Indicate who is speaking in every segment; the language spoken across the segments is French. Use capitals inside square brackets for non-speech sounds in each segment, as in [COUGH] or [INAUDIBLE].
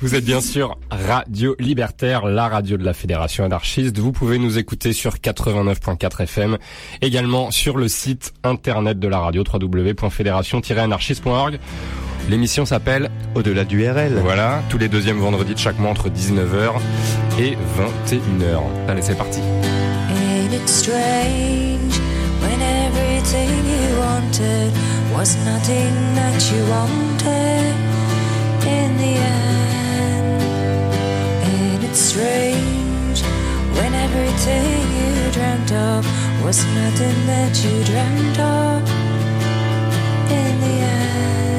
Speaker 1: Vous êtes bien sûr Radio Libertaire, la radio de la Fédération anarchiste. Vous pouvez nous écouter sur 89.4 FM, également sur le site internet de la radio www.fédération-anarchiste.org. L'émission s'appelle
Speaker 2: Au-delà du RL.
Speaker 1: Voilà, tous les deuxièmes vendredis de chaque mois entre 19h et 21h. Allez, c'est parti.
Speaker 3: Ain't it strange when everything you wanted was nothing that you wanted? In the end? Ain't it strange when everything you dreamt of was nothing that you dreamt of in the end?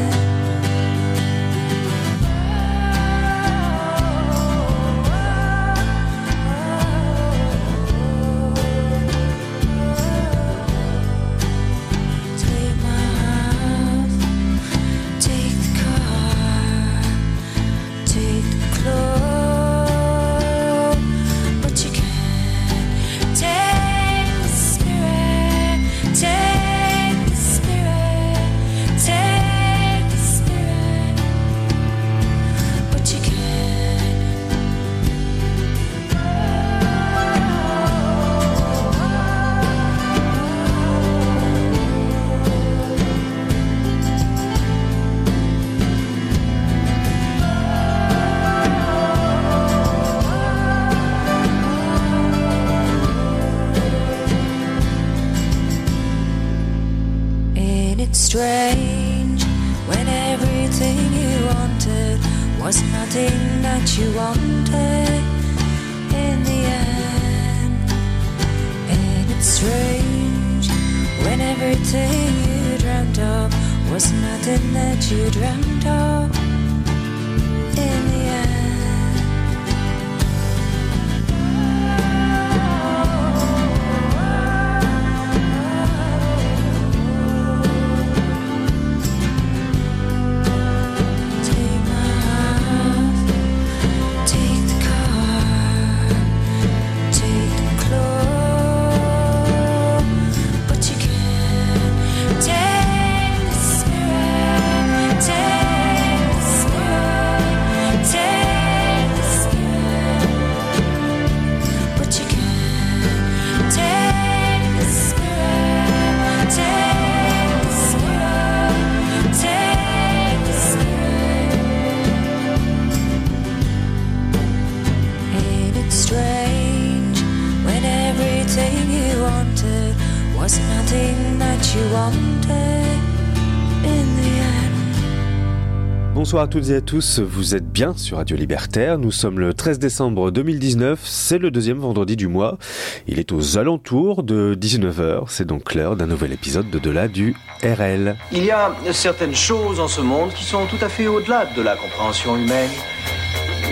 Speaker 2: Bonsoir à toutes et à tous, vous êtes bien sur Radio Libertaire, nous sommes le 13 décembre 2019, c'est le deuxième vendredi du mois, il est aux alentours de 19h, c'est donc l'heure d'un nouvel épisode de Delà du RL.
Speaker 4: Il y a certaines choses en ce monde qui sont tout à fait au-delà de la compréhension humaine.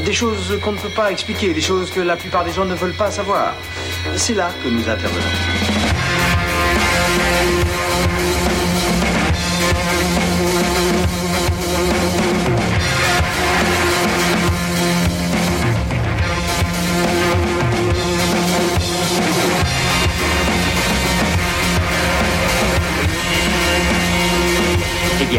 Speaker 4: Des choses qu'on ne peut pas expliquer, des choses que la plupart des gens ne veulent pas savoir. C'est là que nous intervenons.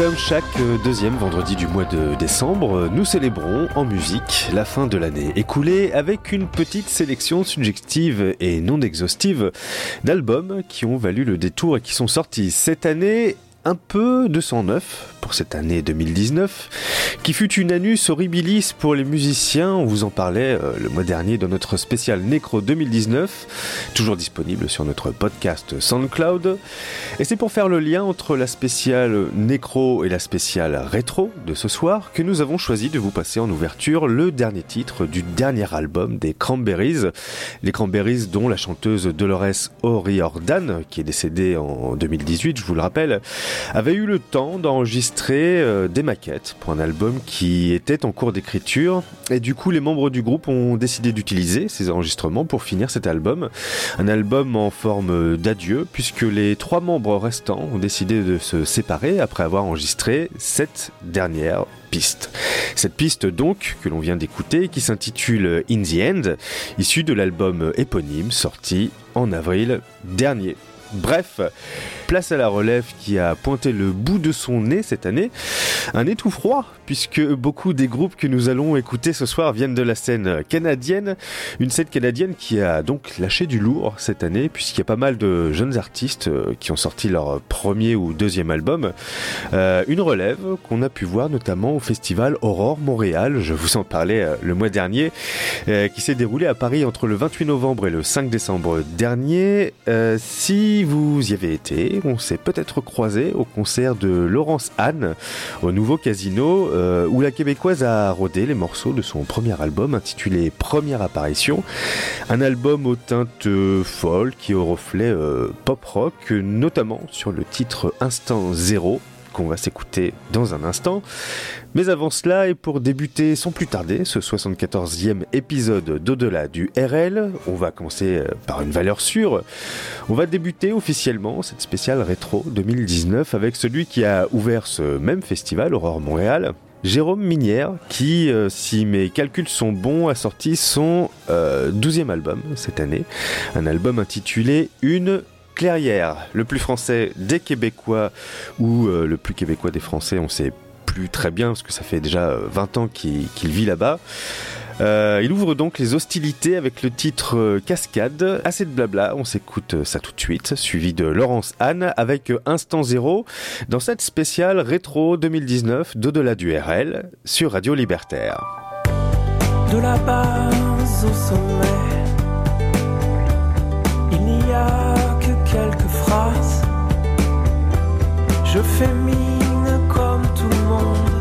Speaker 2: Comme chaque euh, deuxième vendredi du mois de décembre, euh, nous célébrons en musique la fin de l'année écoulée avec une petite sélection subjective et non exhaustive d'albums qui ont valu le détour et qui sont sortis cette année un peu de sang neuf pour cette année 2019, qui fut une anus horribilis pour les musiciens. On vous en parlait euh, le mois dernier dans notre spécial Necro 2019, toujours disponible sur notre podcast SoundCloud. Et c'est pour faire le lien entre la spéciale Necro et la spéciale Rétro de ce soir que nous avons choisi de vous passer en ouverture le dernier titre du dernier album des Cranberries. Les Cranberries dont la chanteuse Dolores O'Riordan, qui est décédée en 2018, je vous le rappelle, avait eu le temps d'enregistrer euh, des maquettes pour un album qui était en cours d'écriture. Et du coup, les membres du groupe ont décidé d'utiliser ces enregistrements pour finir cet album. Un album en forme d'adieu, puisque les trois membres restants ont décidé de se séparer après avoir enregistré cette dernière piste. Cette piste donc que l'on vient d'écouter qui s'intitule In the End, issue de l'album éponyme sorti en avril dernier. Bref, place à la relève qui a pointé le bout de son nez cette année. Un nez tout froid, puisque beaucoup des groupes que nous allons écouter ce soir viennent de la scène canadienne. Une scène canadienne qui a donc lâché du lourd cette année, puisqu'il y a pas mal de jeunes artistes euh, qui ont sorti leur premier ou deuxième album. Euh, une relève qu'on a pu voir notamment au festival Aurore Montréal, je vous en parlais euh, le mois dernier, qui s'est déroulé à Paris entre le 28 novembre et le 5 décembre dernier. Si vous y avez été, on s'est peut-être croisé au concert de Laurence Anne au nouveau casino euh, où la québécoise a rodé les morceaux de son premier album intitulé Première apparition, un album aux teintes euh, folles qui au reflet euh, pop rock, notamment sur le titre Instant Zéro qu'on va s'écouter dans un instant. Mais avant cela, et pour débuter sans plus tarder ce 74e épisode d'Au-delà du RL, on va commencer euh, par une valeur sûre. On va débuter officiellement cette spéciale rétro 2019 avec celui qui a ouvert ce même festival, Aurore Montréal. Jérôme Minière, qui, euh, si mes calculs sont bons, a sorti son euh, 12e album cette année. Un album intitulé Une clairière, le plus français des Québécois ou euh, le plus québécois des Français, on sait plus très bien parce que ça fait déjà euh, 20 ans qu'il vit là-bas. Euh, il ouvre donc les hostilités avec le titre euh, Cascade. Assez de blabla, on s'écoute euh, ça tout de suite, suivi de Laurence Anne avec euh, Instant Zéro dans cette spéciale rétro 2019 d'au-delà du RL sur Radio Libertaire.
Speaker 5: de au sommet. Il a quelques phrases. Je fais mine comme tout le monde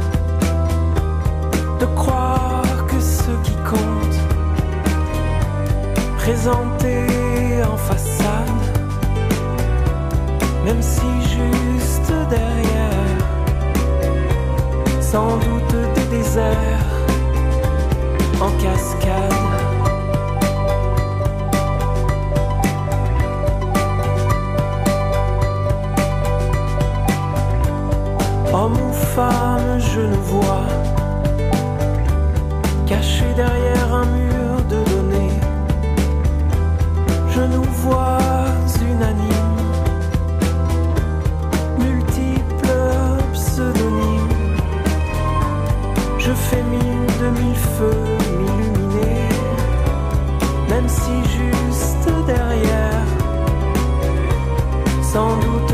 Speaker 5: de croire que ce qui compte, présenté en façade, même si juste derrière, sans doute des déserts en cascade. Homme ou femme, je ne vois, caché derrière un mur de données, je nous vois unanimes, multiples pseudonymes. Je fais mille de mille feux m'illuminer, même si juste derrière, sans doute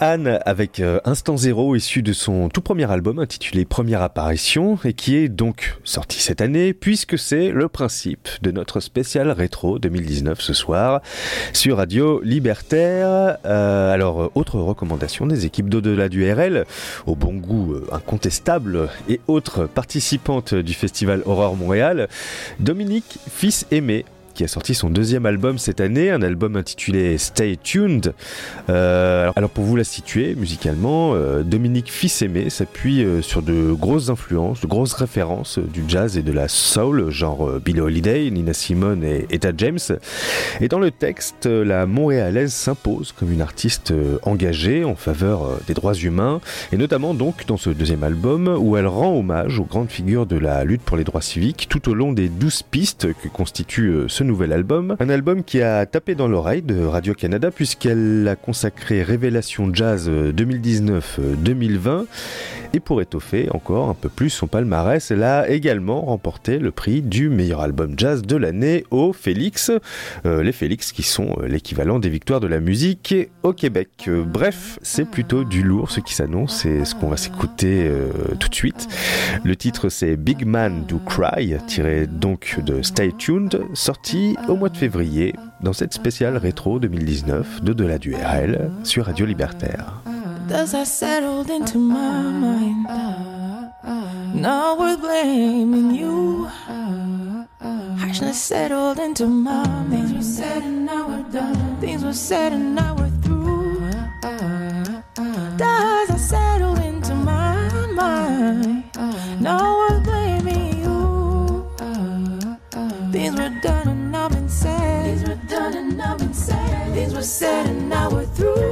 Speaker 2: Anne avec euh, Instant Zéro issu de son tout premier album intitulé Première apparition et qui est donc sorti cette année puisque c'est le principe de notre spécial rétro 2019 ce soir sur Radio Libertaire. Euh, alors, euh, autre recommandation des équipes d'au-delà du RL au bon goût incontestable et autres participantes du festival Aurore Montréal, Dominique Fils Aimé qui a sorti son deuxième album cette année, un album intitulé Stay Tuned. Euh, alors pour vous la situer musicalement, euh, Dominique Fils-Aimé s'appuie euh, sur de grosses influences, de grosses références du jazz et de la soul, genre Billie Holiday, Nina Simone et Etta James. Et dans le texte, la Montréalaise s'impose comme une artiste engagée en faveur des droits humains, et notamment donc dans ce deuxième album où elle rend hommage aux grandes figures de la lutte pour les droits civiques tout au long des douze pistes que constitue euh, nouvel album. Un album qui a tapé dans l'oreille de Radio-Canada puisqu'elle a consacré Révélation Jazz euh, 2019-2020 et pour étoffer encore un peu plus son palmarès, elle a également remporté le prix du meilleur album jazz de l'année au Félix. Euh, les Félix qui sont euh, l'équivalent des victoires de la musique au Québec. Euh, bref, c'est plutôt du lourd ce qui s'annonce et ce qu'on va s'écouter euh, tout de suite. Le titre c'est Big Man Do Cry, tiré donc de Stay Tuned, sorti au mois de février dans cette spéciale rétro 2019 de Delà du sur Radio Libertaire.
Speaker 6: I settled into my mind? Things were done and now been said. Things were done and now been said. Things were said and now we're through.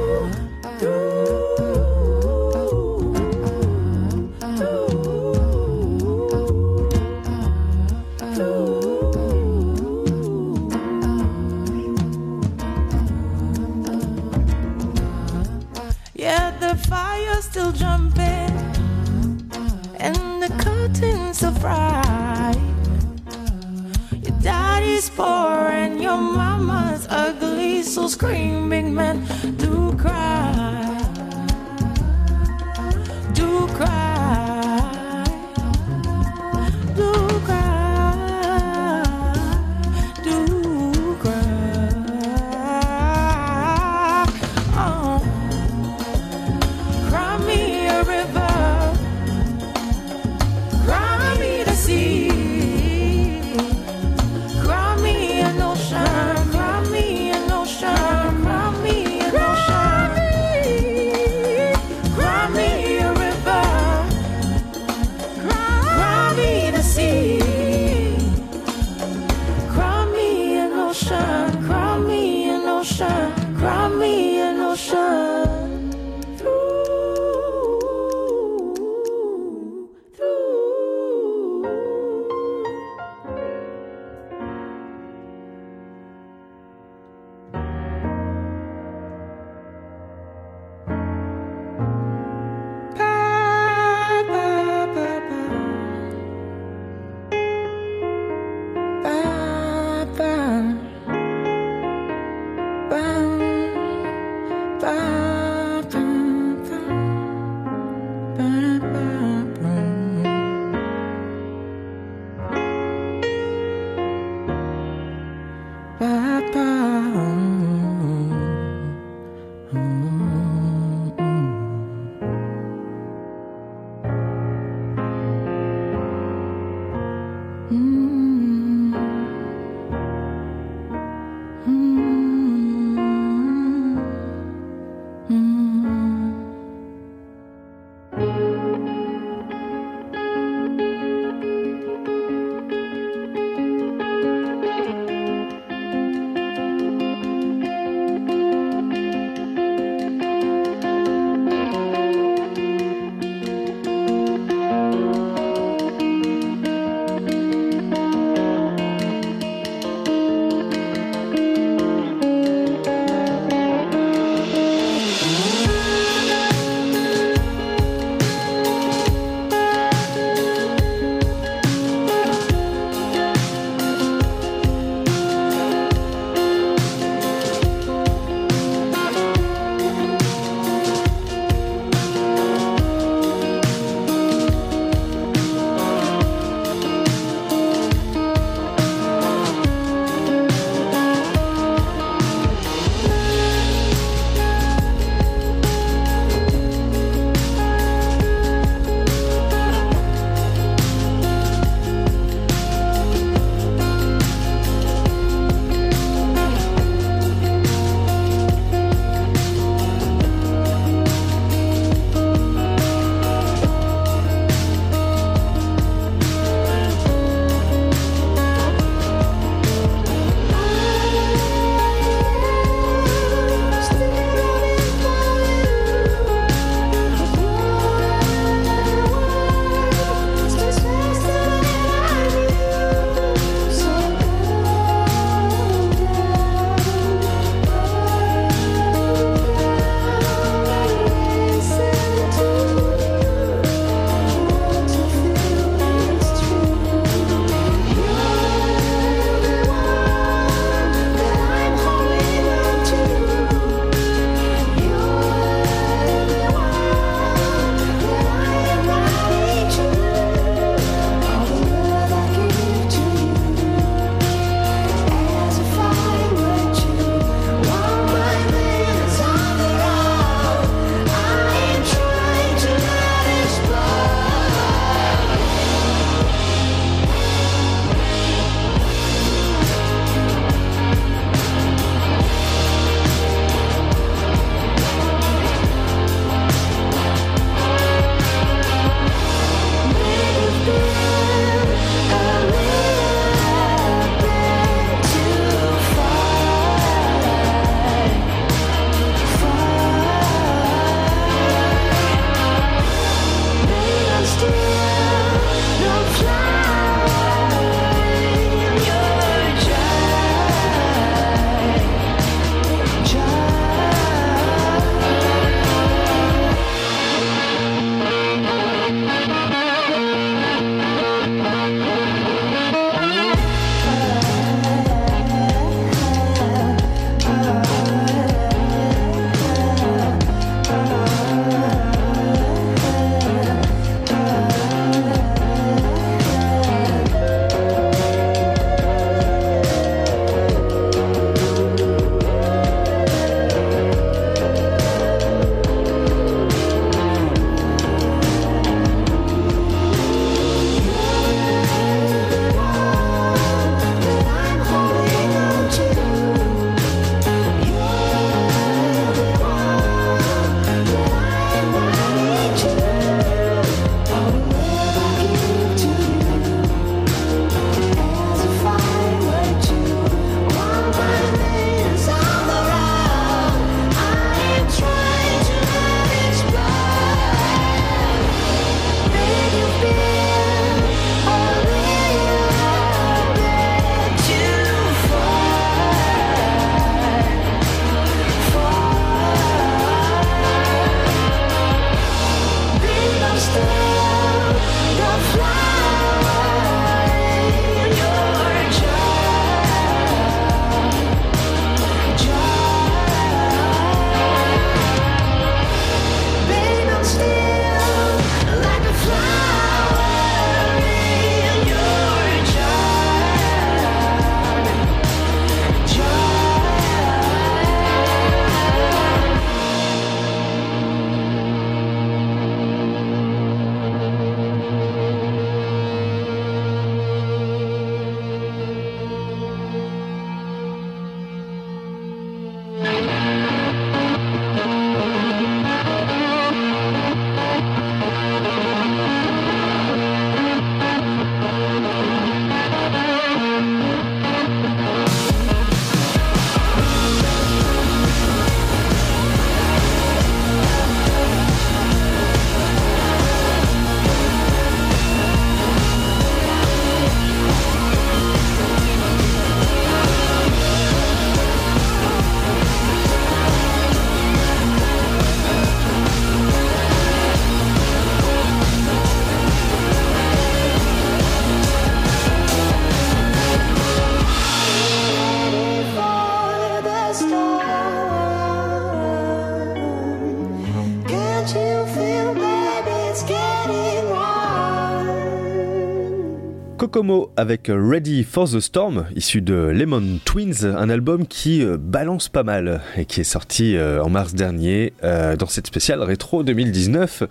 Speaker 2: Avec Ready for the Storm, issu de Lemon Twins, un album qui euh, balance pas mal et qui est sorti euh, en mars dernier euh, dans cette spéciale rétro 2019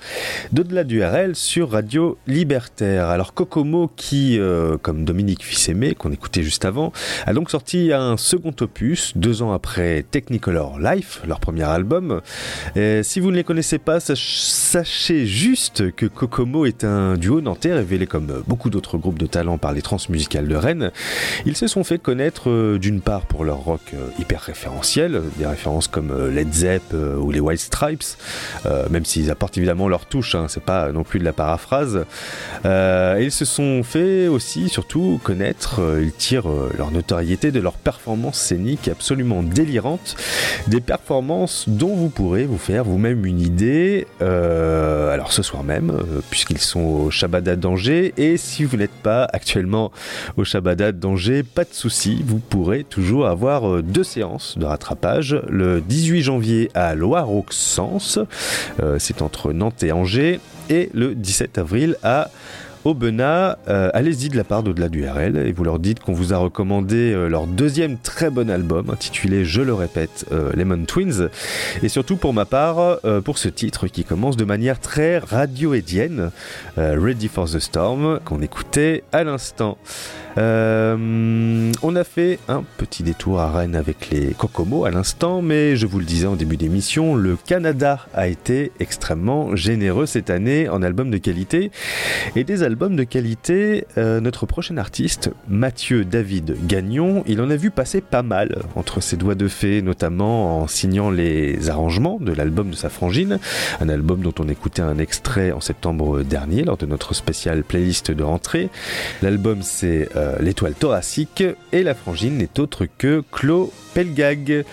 Speaker 2: d'au-delà du RL sur Radio Libertaire. Alors Kokomo qui, euh, comme Dominique Fils-Aimé qu'on écoutait juste avant, a donc sorti un second opus deux ans après Technicolor Life, leur premier album. Si vous ne les connaissez pas, sach- sachez juste que Kokomo est un duo nantais révélé comme beaucoup d'autres groupes de talent par les transmusicales de Rennes. Ils se sont fait connaître euh, d'une part pour leur rock hyper référentiel, des références comme Led Zepp ou les White Stripes, euh, même s'ils apportent évidemment leur touche, hein, c'est pas non plus de la paraphrase. Euh, ils se sont fait aussi, surtout, connaître, euh, ils tirent leur notoriété de leurs performances scéniques absolument délirantes, des performances dont vous pourrez vous faire vous-même une idée, alors ce soir même, puisqu'ils sont au Shabada d'Angers, et si vous n'êtes pas actuellement au Shabada d'Angers, pas de souci, vous pourrez toujours avoir deux séances de rattrapage, le 18 janvier à Loire-Auxence, euh, c'est entre Nantes et Angers, et le 17 avril à Aubenas, euh, allez-y de la part d'au-delà du RL et vous leur dites qu'on vous a recommandé euh, leur deuxième très bon album intitulé, je le répète, Lemon Twins. Et surtout pour ma part, pour ce titre qui commence de manière très radioédienne, Ready for the Storm, qu'on écoutait à l'instant. Euh, on a fait un petit détour à Rennes avec les Kokomo à l'instant, mais je vous le disais en début d'émission, le Canada a été extrêmement généreux cette année en albums de qualité. Et des albums de qualité, euh, notre prochain artiste, Mathieu David Gagnon, il en a vu passer pas mal entre ses doigts de fée, notamment en signant les arrangements de l'album de sa frangine, un album dont on écoutait un extrait en septembre dernier lors de notre spéciale playlist de rentrée. L'album c'est L'étoile thoracique et la frangine n'est autre que Clo Pelgag.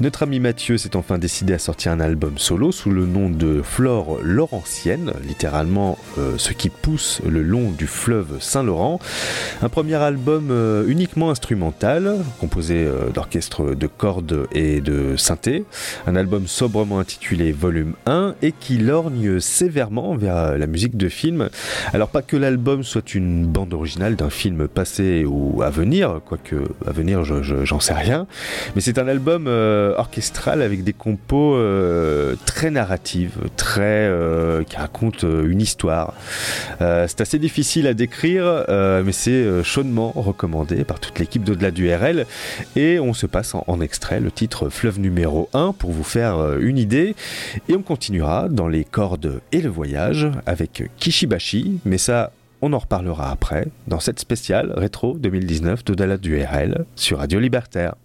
Speaker 2: Notre ami Mathieu s'est enfin décidé à sortir un album solo sous le nom de Flore Laurentienne, littéralement euh, ce qui pousse le long du fleuve Saint-Laurent. Un premier album euh, uniquement instrumental, composé euh, d'orchestres de cordes et de synthé. Un album sobrement intitulé Volume 1 et qui lorgne sévèrement vers la musique de film. Alors pas que l'album soit une bande originale d'un film passé ou à venir, quoique à venir je- je- j'en sais rien, mais c'est un album euh, orchestral avec des compos euh, très narratives, très euh, qui racontent une histoire. C'est assez difficile à décrire, mais c'est chaudement recommandé par toute l'équipe d'au-delà du RL. Et on se passe en, en extrait le titre Fleuve numéro 1 pour vous faire une idée. Et on continuera dans les cordes et le voyage avec Kishibashi, mais ça. On en reparlera après dans cette spéciale rétro 2019 d'au-delà du RL sur Radio Libertaire.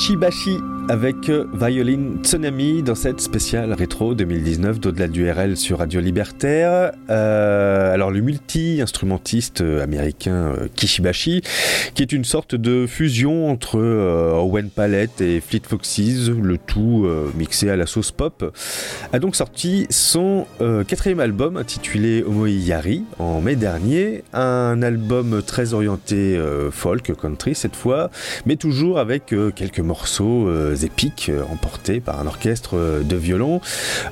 Speaker 2: Kishibashi avec euh, Violin Tsunami dans cette spéciale rétro 2019 d'au-delà du RL sur Radio Libertaire. Euh, alors le multi-instrumentiste euh, américain Kishibashi, qui est une sorte de fusion entre Owen Palette et Fleet Foxes, le tout mixé à la sauce pop, a donc sorti son euh, quatrième album intitulé Omoi Yari en mai dernier, un album très orienté euh, folk country cette fois, mais toujours avec euh, quelques morceaux épiques emportés par un orchestre de violon.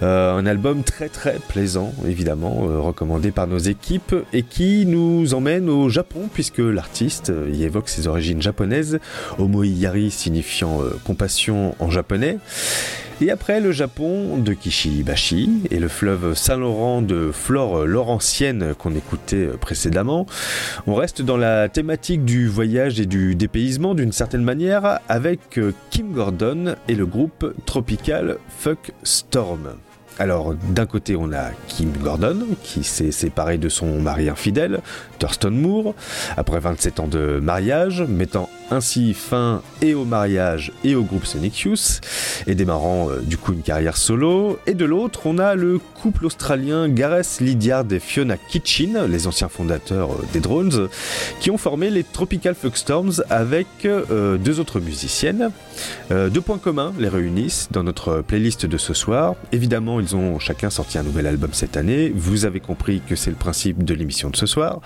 Speaker 2: Un album très très plaisant, évidemment, recommandé par nos équipes et qui nous emmène au Japon puisque l'artiste y évoque ses origines japonaises, Yari signifiant compassion en japonais. Et après le Japon de Kishibashi et le fleuve Saint-Laurent de Flore Laurentienne qu'on écoutait précédemment, on reste dans la thématique du voyage et du dépaysement d'une certaine manière avec euh, Kim Gordon et le groupe tropical Fuck Storm. Alors, d'un côté, on a Kim Gordon, qui s'est séparé de son mari infidèle, Thurston Moore, après 27 ans de mariage, mettant ainsi fin et au mariage et au groupe Sonic Youth, et démarrant euh, du coup une carrière solo. Et de l'autre, on a le couple australien Gareth Lydiard et Fiona Kitchen, les anciens fondateurs euh, des Drones, qui ont formé les Tropical Fuckstorms avec euh, deux autres musiciennes. Deux points communs les réunissent dans notre playlist de ce soir. Évidemment, ont chacun sorti un nouvel album cette année. Vous avez compris que c'est le principe de l'émission de ce soir.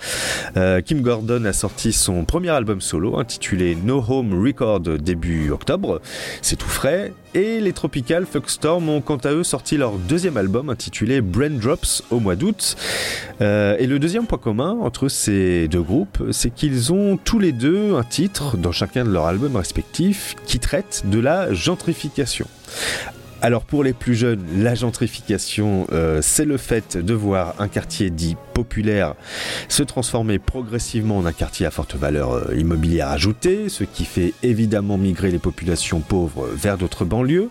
Speaker 2: Euh, Kim Gordon a sorti son premier album solo intitulé No Home Record début octobre. C'est tout frais. Et les Tropical Fuckstorm ont quant à eux sorti leur deuxième album intitulé Brain Drops au mois d'août. Euh, et le deuxième point commun entre ces deux groupes, c'est qu'ils ont tous les deux un titre dans chacun de leurs albums respectifs qui traite de la gentrification. Alors pour les plus jeunes, la gentrification, euh, c'est le fait de voir un quartier dit populaire se transformer progressivement en un quartier à forte valeur euh, immobilière ajoutée, ce qui fait évidemment migrer les populations pauvres vers d'autres banlieues.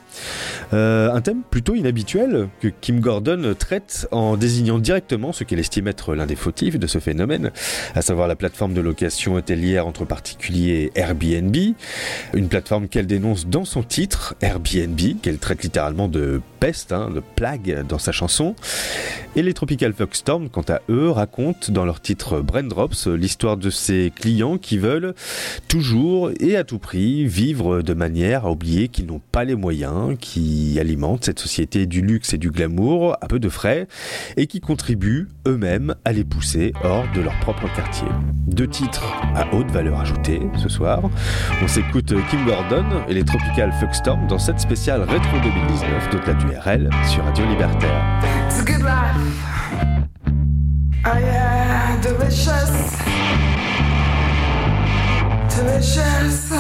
Speaker 2: Euh, un thème plutôt inhabituel que Kim Gordon traite en désignant directement ce qu'elle estime être l'un des fautifs de ce phénomène, à savoir la plateforme de location hôtelière entre particuliers Airbnb, une plateforme qu'elle dénonce dans son titre, Airbnb, qu'elle traite littéralement de peste, hein, de plague dans sa chanson. Et les Tropical Fuckstorm, quant à eux, racontent dans leur titre Brain Drops l'histoire de ces clients qui veulent toujours et à tout prix vivre de manière à oublier qu'ils n'ont pas les moyens, qui alimentent cette société du luxe et du glamour à peu de frais et qui contribuent eux-mêmes à les pousser hors de leur propre quartier. Deux titres à haute valeur ajoutée ce soir. On s'écoute Kim Gordon et les Tropical Fuckstorm dans cette spéciale rétro 2019 d'au-delà du RL sur Radio Libertaire.
Speaker 7: It's a good life. Oh yeah, delicious. Delicious.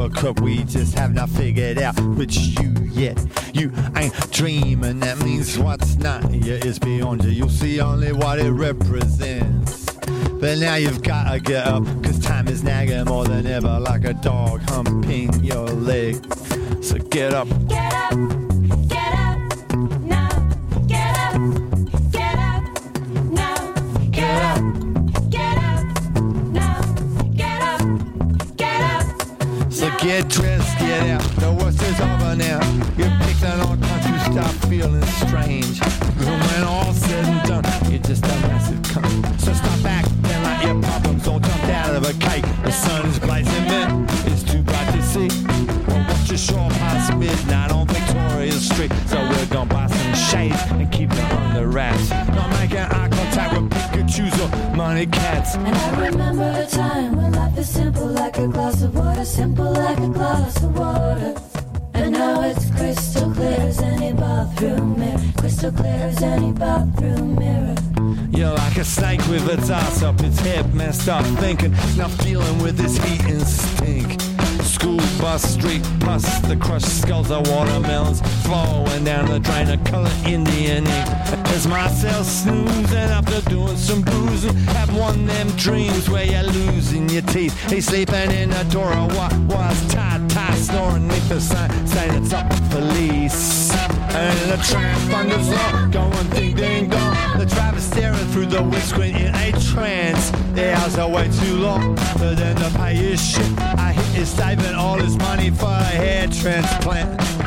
Speaker 8: Up, you woke up. We just have not figured out which you yet. You ain't dreaming, that means what's not here is beyond you. You'll see only what it represents. But now you've gotta get up, cause time is nagging more than ever, like a dog humping your leg. So get up.
Speaker 3: Get up,
Speaker 8: thinking, not dealing with this heat and stink. School bus, street bus, the crushed skulls of watermelons flowing down the drain of color Indian ink. As myself snoozing after doing some boozing, have one them dreams where you're losing your teeth. He's sleeping too long but then the pay his shit. I hit his saving all his money for a hair transplant.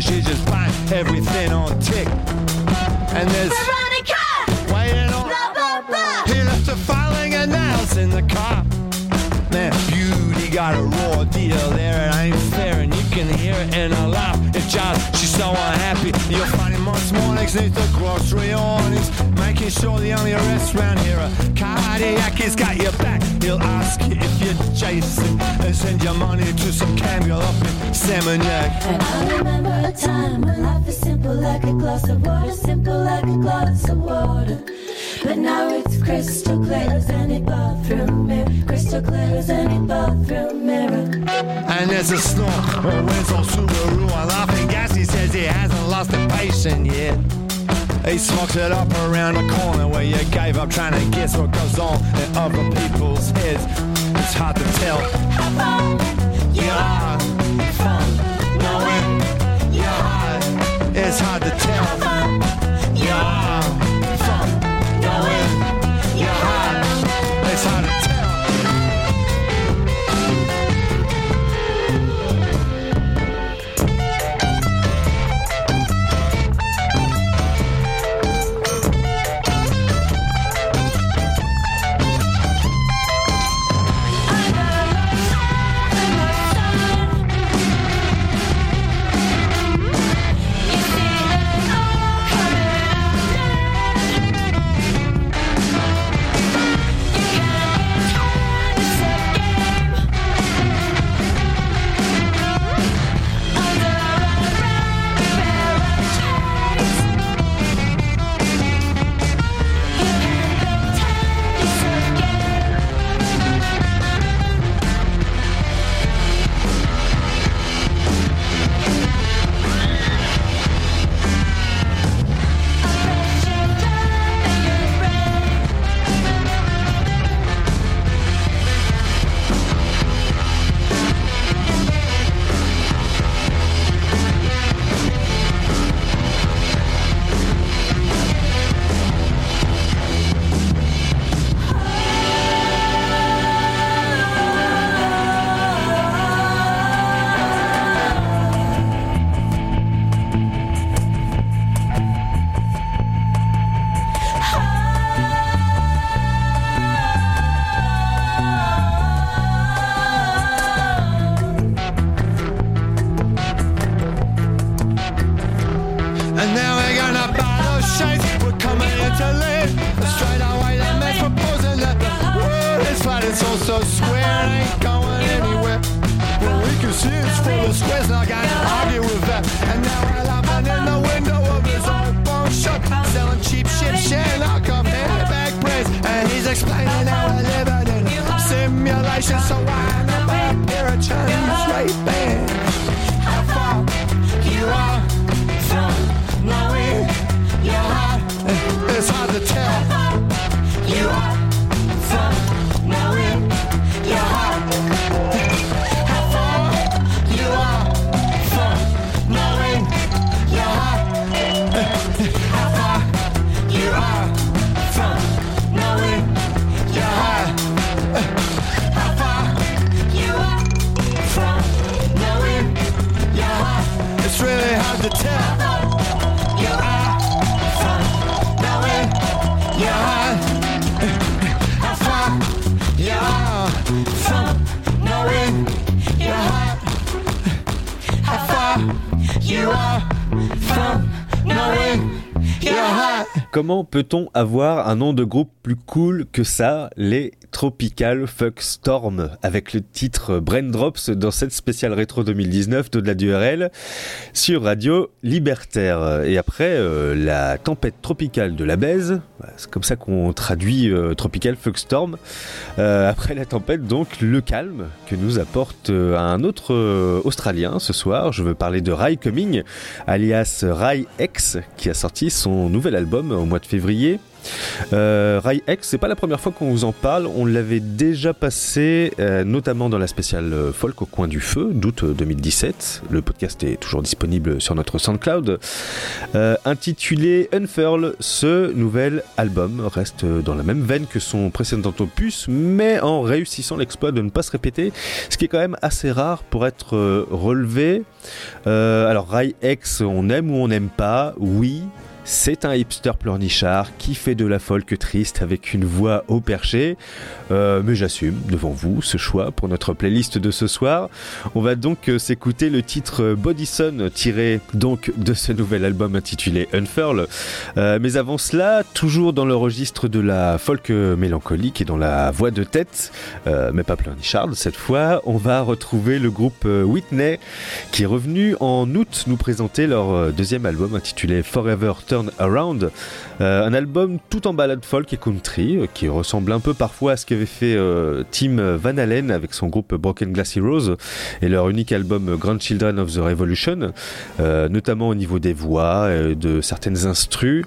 Speaker 8: She just buying everything on tick. Sure the only arrests round here are cardiac. He's got your back. He'll ask you if you're Jason and send your money to some Campbell up in Seminyak.
Speaker 3: And I remember a time when life is simple like a glass of water, simple like a glass of water. But now it's crystal clear as any bathroom mirror, crystal clear as any bathroom mirror.
Speaker 8: And there's a snort Wentz on Subaru on laughing gas. He says he hasn't lost a patient yet. He smokes it up around the corner where you gave up trying to guess what goes on in other people's heads. It's hard to tell.
Speaker 3: How far
Speaker 8: You are from knowing you're. It's hard to tell.
Speaker 2: Comment peut-on avoir un nom de groupe plus cool que ça Les Tropical Fuck Storm, avec le titre Brain Drops dans cette spéciale rétro 2019 de la DURL sur Radio Libertaire. Et après, euh, la tempête tropicale de la baise, bah, c'est comme ça qu'on traduit euh, Tropical Fuck Storm. Euh, après la tempête, donc, le calme que nous apporte euh, un autre Australien ce soir. Je veux parler de Rai Cumming, alias Rai X, qui a sorti son nouvel album au mois de février. Euh, Rai X, c'est pas la première fois qu'on vous en parle. On l'avait déjà passé, euh, notamment dans la spéciale euh, folk au coin du feu d'août euh, 2017. Le podcast est toujours disponible sur notre SoundCloud. Intitulé Unfurl, ce nouvel album reste dans la même veine que son précédent opus, mais en réussissant l'exploit de ne pas se répéter, ce qui est quand même assez rare pour être relevé. Alors Rai X, on aime ou on n'aime pas, oui. C'est un hipster pleurnichard qui fait de la folk triste avec une voix au perché. Euh, mais j'assume devant vous ce choix pour notre playlist de ce soir. On va donc euh, s'écouter le titre Bodyson tiré donc de ce nouvel album intitulé Unfurl. Euh, mais avant cela, toujours dans le registre de la folk mélancolique et dans la voix de tête, euh, mais pas pleurnicharde cette fois, on va retrouver le groupe euh, Whitney qui est revenu en août nous présenter leur euh, deuxième album intitulé Forever Turn Around. Euh, un album tout en balade folk et country euh, qui ressemble un peu parfois à ce qu'avait fait euh, Tim Van Allen avec son groupe Broken Glass Heroes et leur unique album Grandchildren of the Revolution, notamment au niveau des voix, euh, de certaines instrus.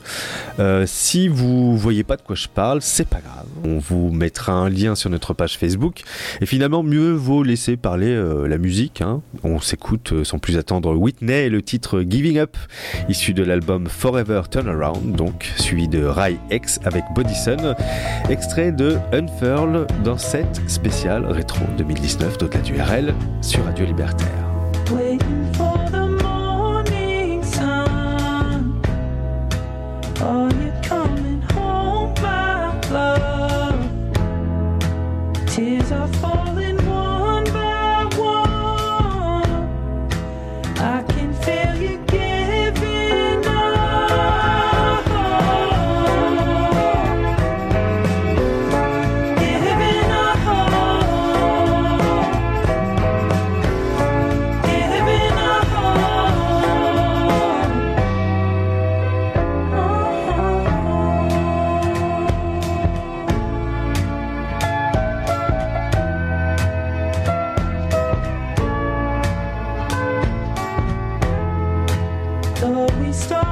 Speaker 2: Si vous voyez pas de quoi je parle, c'est pas grave. On vous mettra un lien sur notre page Facebook. Et finalement, mieux vaut laisser parler la musique. hein. On s'écoute sans plus attendre Whitney et le titre Giving Up, issu de l'album Forever Turnaround, donc suivi de Rai X avec Bodyson, extrait de Unfurl dans cette spéciale rétro 2019 d'au-delà du RL sur Radio Libertaire.
Speaker 7: we start.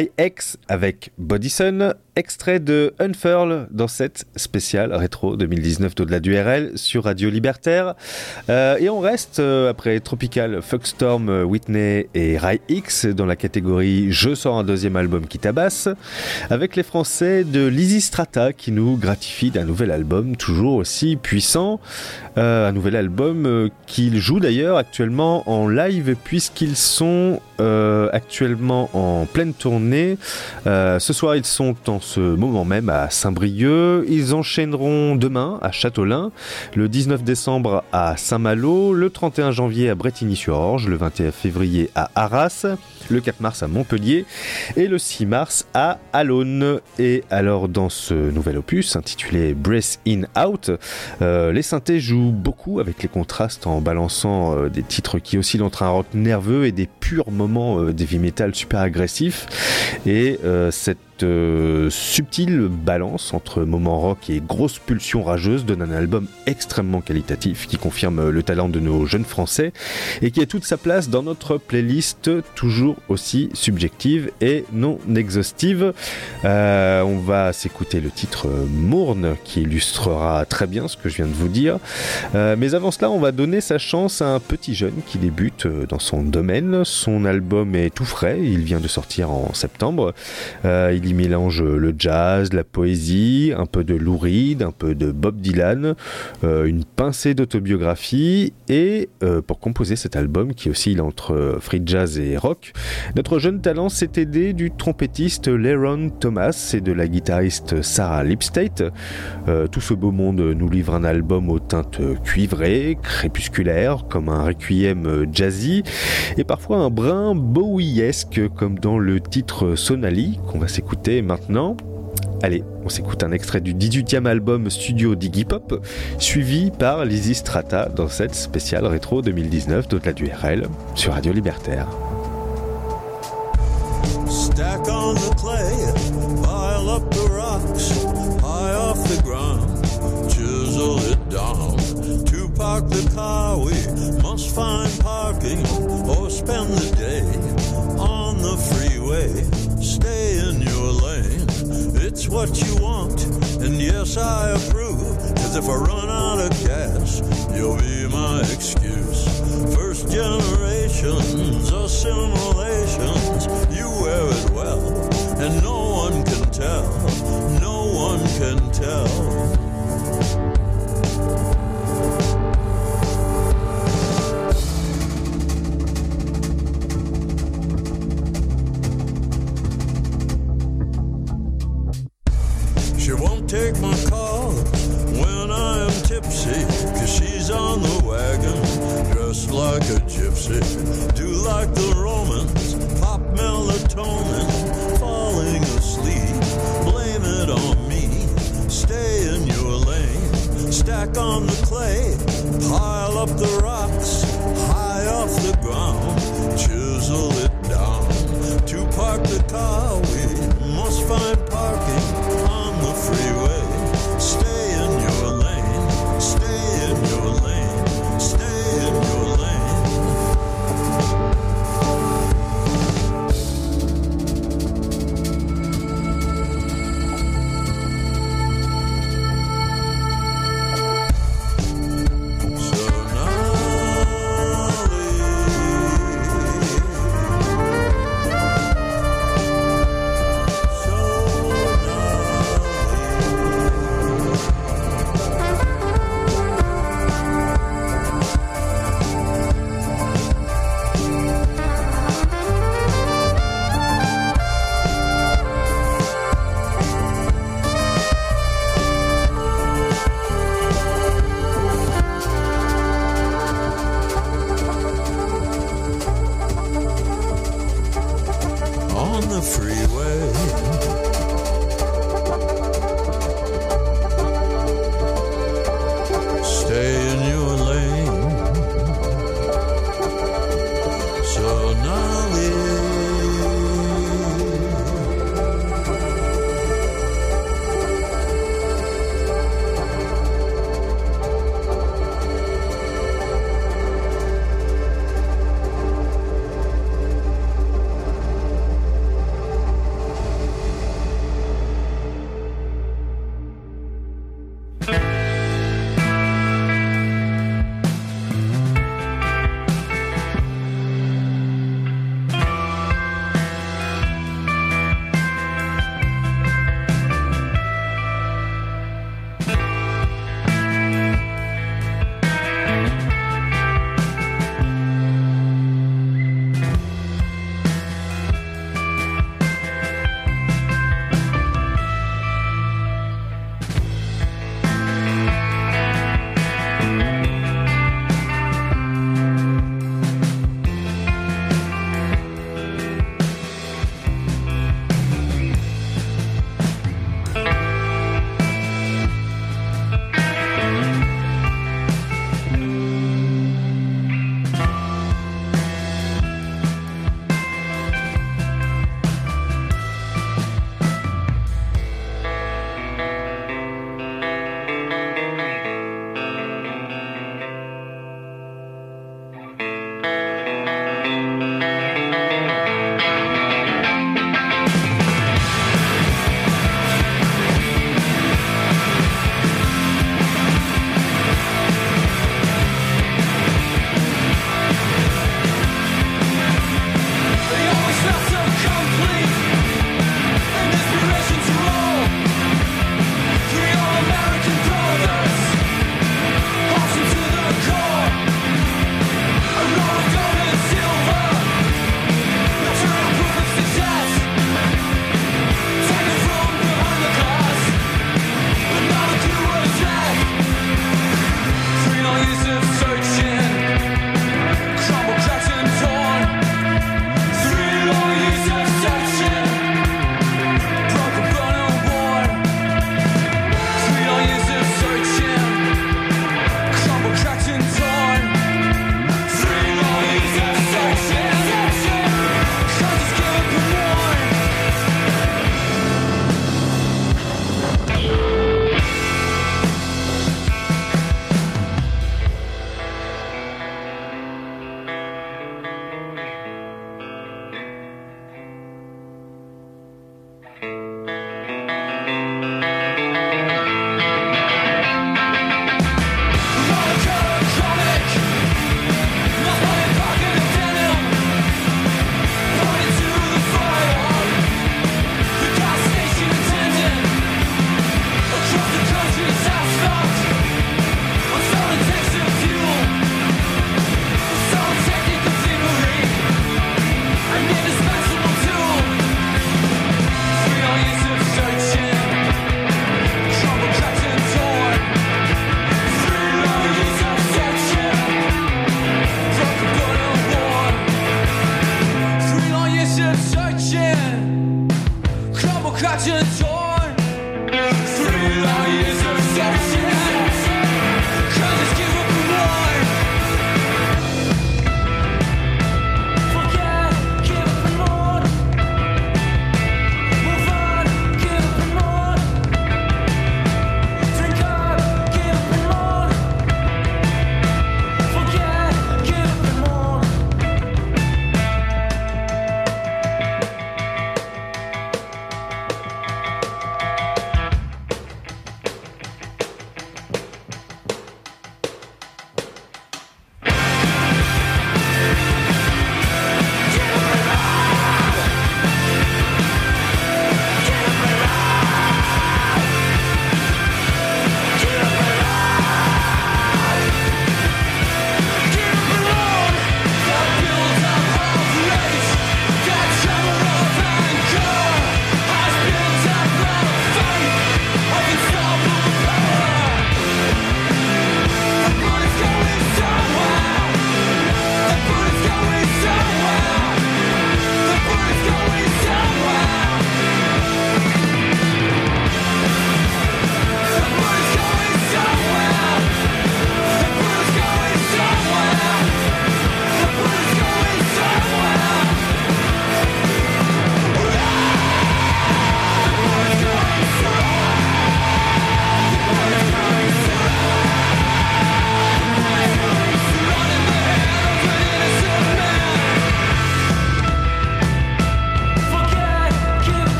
Speaker 2: Rai X avec Bodyson, extrait de Unfurl dans cette spéciale rétro 2019 d'au-delà du RL sur Radio Libertaire. Euh, et on reste euh, après Tropical, Fuckstorm, euh, Whitney et Rai X dans la catégorie Je sors un deuxième album qui tabasse avec les Français de Lizzy Strata qui nous gratifient d'un nouvel album toujours aussi puissant. Un nouvel album qu'ils jouent d'ailleurs actuellement en live puisqu'ils sont actuellement en pleine tournée. Euh, ce soir, ils sont en ce moment même à Saint-Brieuc. Ils enchaîneront demain à Châteaulin, le 19 décembre à Saint-Malo, le 31 janvier à Bretigny-sur-Orge, le 21 février à Arras, le 4 mars à Montpellier et le 6 mars à Alone. Et alors dans ce nouvel opus intitulé Breath In Out, euh, les synthés jouent beaucoup avec les contrastes en balançant euh, des titres qui oscillent entre un rock nerveux et des purs moments euh, d'heavy metal super agressifs. Et euh, cette euh, subtile balance entre moments rock et grosses pulsions rageuses donne un album extrêmement qualitatif qui confirme le talent de nos jeunes français et qui a toute sa place dans notre playlist toujours aussi subjective et non exhaustive. Euh, on va s'écouter le titre Mourne qui illustrera très bien ce que je viens de vous dire. Euh, mais avant cela, on va donner sa chance à un petit jeune qui débute dans son domaine. Son album est tout frais, il vient de sortir en septembre. Y mélange le jazz, la poésie, un peu de Lou Reed, un peu de Bob Dylan, euh, une pincée d'autobiographie et euh, pour composer cet album qui oscille entre free jazz et rock, notre jeune talent s'est aidé du trompettiste Leron Thomas et de la guitariste Sarah Lipstate. Euh, tout ce beau monde nous livre un album aux teintes cuivrées, crépusculaires, comme un requiem jazzy, et parfois un brin Bowiesque, comme dans le titre Sonali, qu'on va s'écouter maintenant. Allez, on s'écoute un extrait du 18e album studio d'Iggy Pop, suivi par Lizzy Strata dans cette spéciale rétro 2019 d'au-delà du RL sur Radio Libertaire.
Speaker 9: Stack on the clay, pile up the rocks, high off the ground, chisel it down. To park the car, we must find parking or spend the day on the freeway. Lane, it's what you want, and yes, I approve. Cause if I run out of gas, you'll be my excuse. First generations, assimilations, you wear it well, and no one can tell, no one can tell.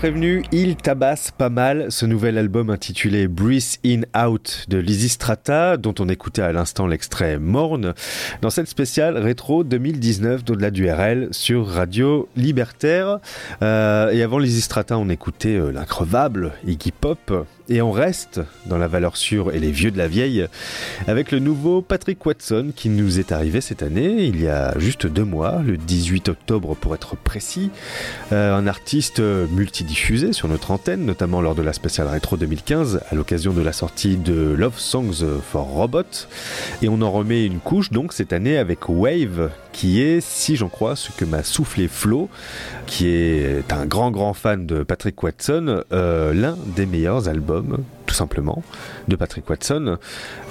Speaker 2: Prévenu, il tabasse pas mal ce nouvel album intitulé Breathe In Out de Lizzy Strata, dont on écoutait à l'instant l'extrait Morne, dans cette spéciale rétro 2019 d'au-delà du RL sur Radio Libertaire. Euh, et avant Lizzy Strata, on écoutait euh, l'increvable Iggy Pop. Et on reste dans la valeur sûre et les vieux de la vieille avec le nouveau Patrick Watson qui nous est arrivé cette année, il y a juste deux mois, le 18 octobre pour être précis. Euh, un artiste multidiffusé sur notre antenne, notamment lors de la spéciale rétro 2015 à l'occasion de la sortie de Love Songs for Robot. Et on en remet une couche donc cette année avec Wave qui est, si j'en crois, ce que m'a soufflé Flo, qui est un grand grand fan de Patrick Watson, euh, l'un des meilleurs albums tout simplement, de Patrick Watson.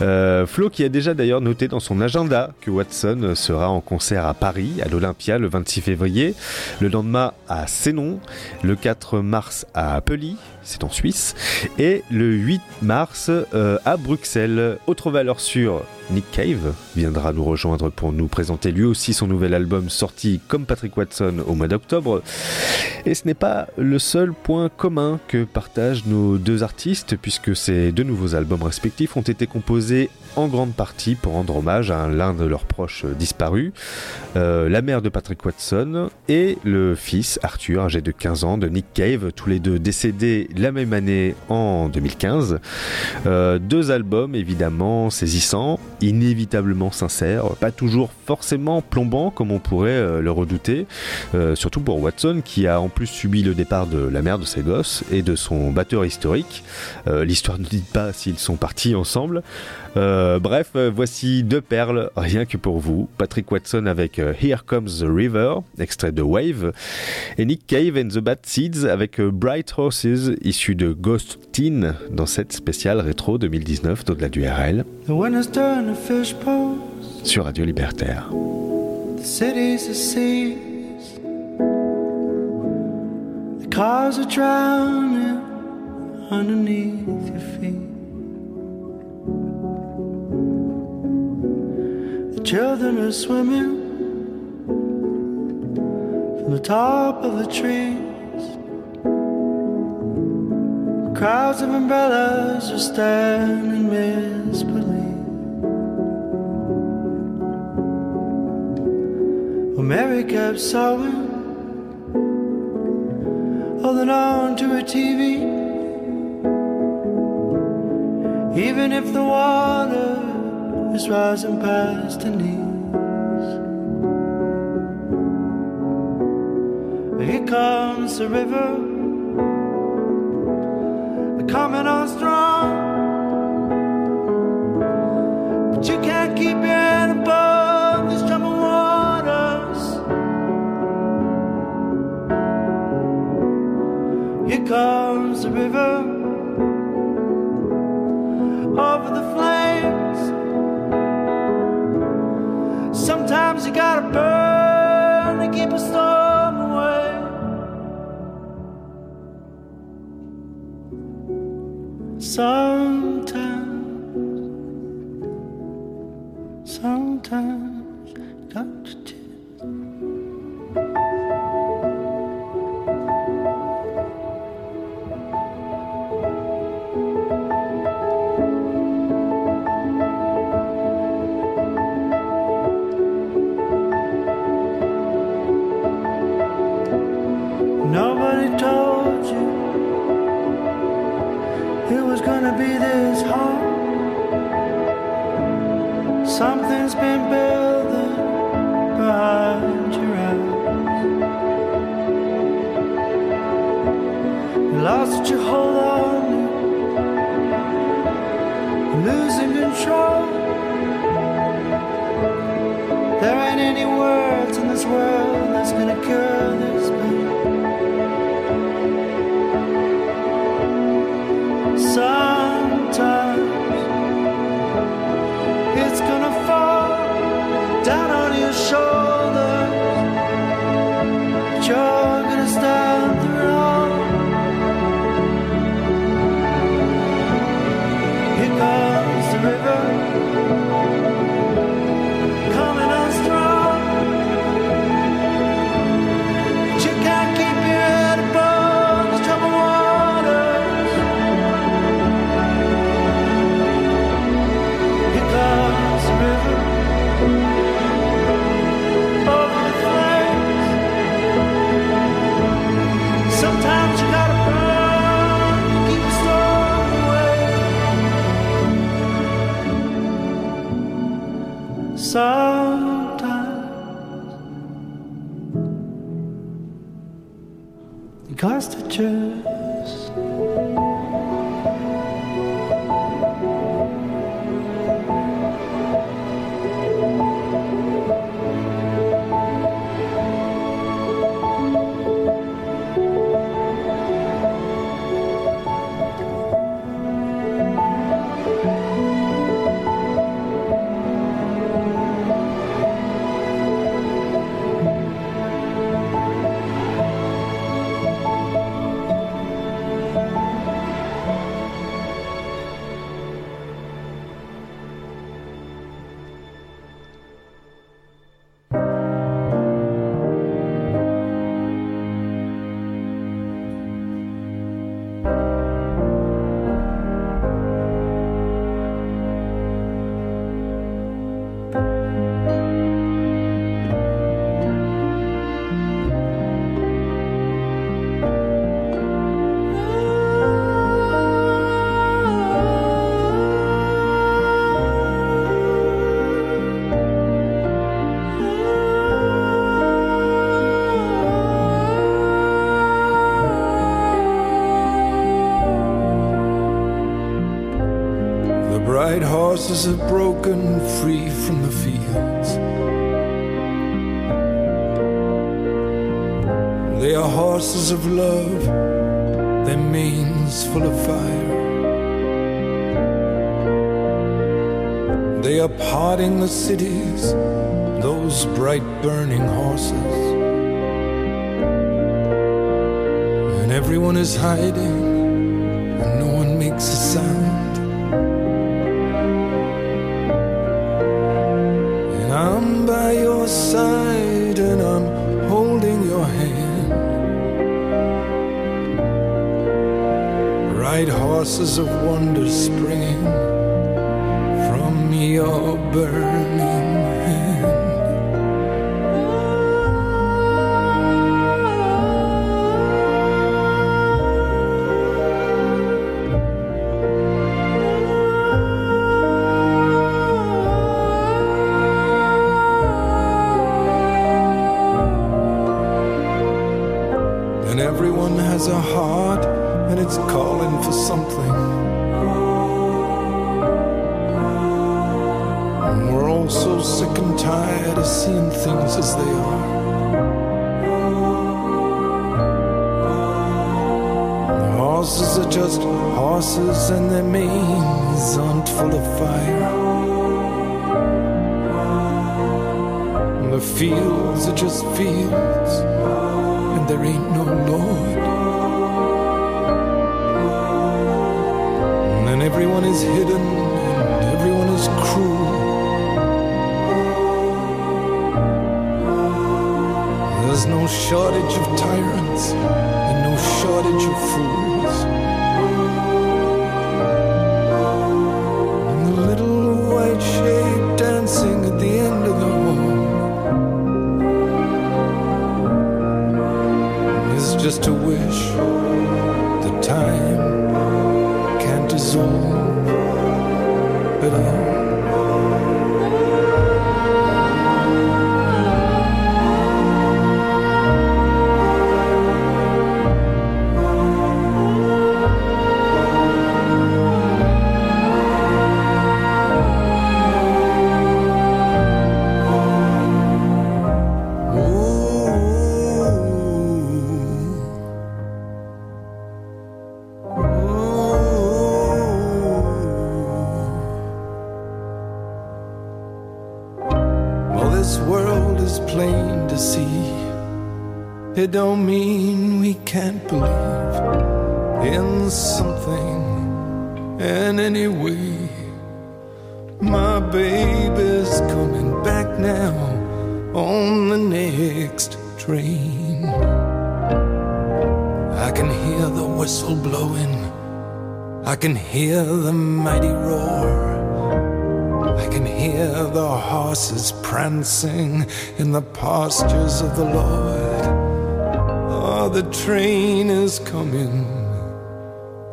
Speaker 2: Euh, Flo qui a déjà d'ailleurs noté dans son agenda que Watson sera en concert à Paris, à l'Olympia, le 26 février, le lendemain à Sénon, le 4 mars à Pely, c'est en Suisse, et le 8 mars euh, à Bruxelles. Autre valeur sûre, Nick Cave viendra nous rejoindre pour nous présenter lui aussi son nouvel album sorti comme Patrick Watson au mois d'octobre. Et ce n'est pas le seul point commun que partagent nos deux artistes, puisque ces deux nouveaux albums respectifs ont été composés en grande partie pour rendre hommage à l'un de leurs proches disparus, euh, la mère de Patrick Watson et le fils Arthur, âgé de 15 ans, de Nick Cave, tous les deux décédés la même année en 2015. Euh, deux albums évidemment saisissants, inévitablement sincères, pas toujours forcément plombants comme on pourrait euh, le redouter, euh, surtout pour Watson qui a en plus subi le départ de la mère de ses gosses et de son batteur historique. Euh, L'histoire ne dit pas s'ils sont partis ensemble. Euh, bref, euh, voici deux perles rien que pour vous. Patrick Watson avec euh, Here Comes the River, extrait de Wave, et Nick Cave and the Bad Seeds avec Bright Horses, issu de Ghost Teen dans cette spéciale rétro 2019 d'au-delà du RL sur Radio Libertaire.
Speaker 7: The seas. The cars are drowning underneath your feet. The children are swimming from the top of the trees. Crowds of umbrellas are standing misbelief. Well, Mary kept sewing, holding on to her TV. Even if the water is rising past her knees. Here comes the river, coming on strong. But you can't keep your head above these troubled waters. Here comes the river over the flames. You gotta burn to keep a storm away. Sometimes,
Speaker 10: have broken free from the fields. They are horses of love, their manes full of fire. They are parting the cities, those bright burning horses. And everyone is hiding, Bright horses of wonder springing from your burning just horses and their manes aren't full of fire. And the fields are just fields and there ain't no Lord. And everyone is hidden and everyone is cruel. Hear the mighty roar. I can hear the horses prancing in the pastures of the Lord. Oh, the train is coming,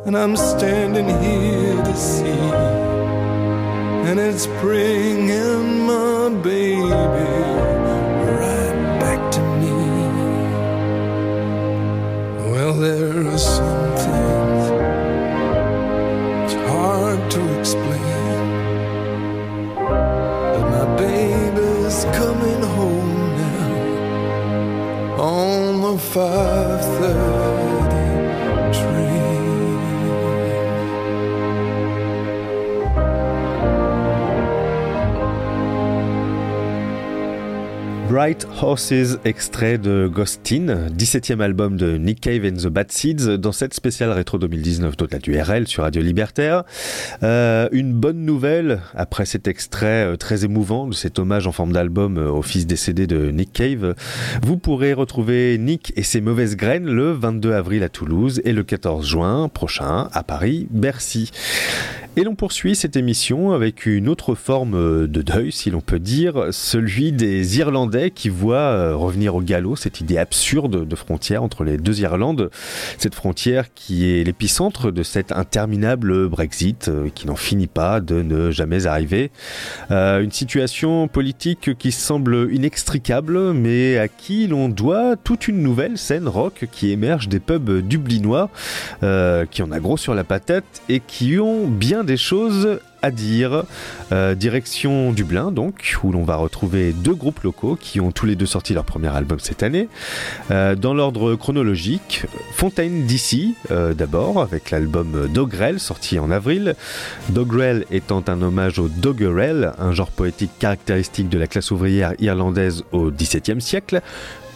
Speaker 10: and I'm standing here
Speaker 2: Bright Horses, extrait de Ghostin, 17e album de Nick Cave and the Bad Seeds, dans cette spéciale rétro 2019 d'au-delà du RL sur Radio Libertaire. Euh, une bonne nouvelle, après cet extrait euh, très émouvant de cet hommage en forme d'album euh, au fils décédé de Nick Cave, vous pourrez retrouver Nick et ses mauvaises graines le 22 avril à Toulouse et le 14 juin prochain à Paris, Bercy. Et l'on poursuit cette émission avec une autre forme euh, de deuil, si l'on peut dire, celui des Irlandais qui voient euh, revenir au galop cette idée absurde de frontière entre les deux Irlandes. Cette frontière qui est l'épicentre de cet interminable Brexit euh, qui n'en finit pas de ne jamais arriver. Une situation politique qui semble inextricable, mais à qui l'on doit toute une nouvelle scène rock qui émerge des pubs dublinois, qui en a gros sur la patate et qui ont bien des choses à dire. Euh, direction Dublin, donc, où l'on va retrouver deux groupes locaux qui ont tous les deux sorti leur premier album cette année. Euh, dans l'ordre chronologique, Fontaine DC, euh, d'abord, avec l'album Dogrel, sorti en avril. Dogrel étant un hommage au Doggerel, un genre poétique caractéristique de la classe ouvrière irlandaise au XVIIe siècle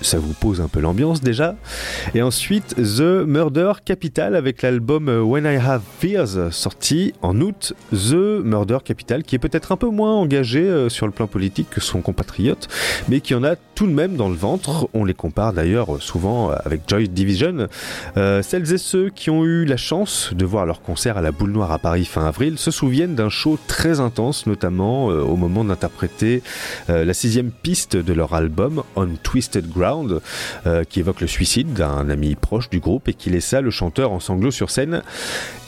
Speaker 2: ça vous pose un peu l'ambiance déjà. Et ensuite, The Murder Capital avec l'album When I Have Fears, sorti en août. The Murder Capital, qui est peut-être un peu moins engagé euh, sur le plan politique que son compatriote, mais qui en a tout de même dans le ventre. On les compare d'ailleurs souvent avec Joy Division. Euh, celles et ceux qui ont eu la chance de voir leur concert à la Boule Noire à Paris fin avril se souviennent d'un show très intense, notamment euh, au moment d'interpréter euh, la sixième piste de leur album On Twisted Ground euh, qui évoque le suicide d'un ami proche du groupe et qui laissa le chanteur en sanglots sur scène.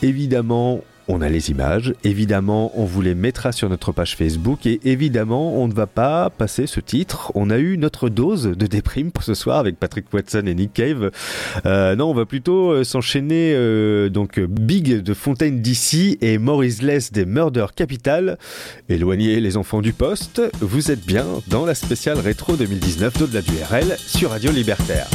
Speaker 2: Évidemment, on a les images, évidemment on vous les mettra sur notre page Facebook et évidemment on ne va pas passer ce titre. On a eu notre dose de déprime pour ce soir avec Patrick Watson et Nick Cave. Euh, non, on va plutôt euh, s'enchaîner euh, donc Big de Fontaine d'ici et Maurice Less des Murder Capital. Éloignez les enfants du poste, vous êtes bien dans la spéciale rétro 2019 d'au-delà du RL sur Radio Libertaire.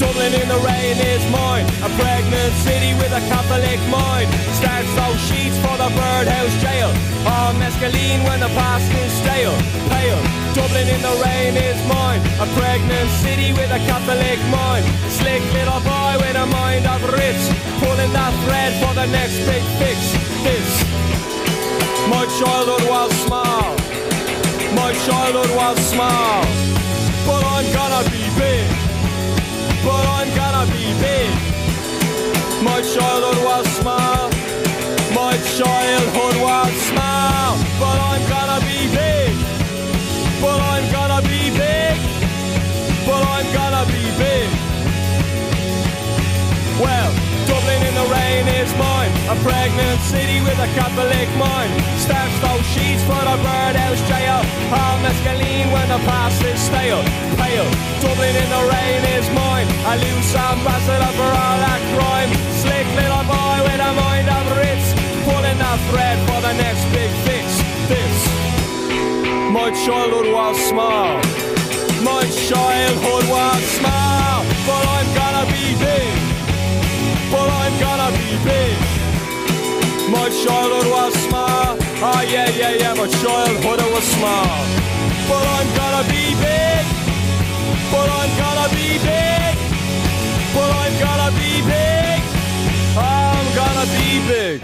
Speaker 11: Dublin in the rain is mine, a pregnant city with a Catholic mind. Starts those sheets for the birdhouse jail. Oh, mescaline when the past is stale. Pale. Dublin in the rain is mine, a pregnant city with a Catholic mind. Slick little boy with a mind of rich, pulling that thread for the next big fix. This. My childhood was small. My childhood was small. But I'm gonna be big but I'm gonna be big. My childhood was small, my childhood was small, but I'm gonna be big. But I'm gonna be big, but I'm gonna be big. Well, Dublin in the rain is mine, a pregnant city with a Catholic mind. Starts those sheets for the birdhouse jail, all mescaline when the past is stale. Pale, Dublin in the rain is mine, a loose ambassador for all that crime. Slick little boy with a mind of Ritz pulling that thread for the next big fix. This, my childhood was small, my childhood was small, but I'm gonna be big but I'm gonna be big. My childhood was small, oh yeah, yeah, yeah, my childhood was small. But I'm gonna be big, but I'm gonna be big, but I'm gonna be big, I'm gonna be big.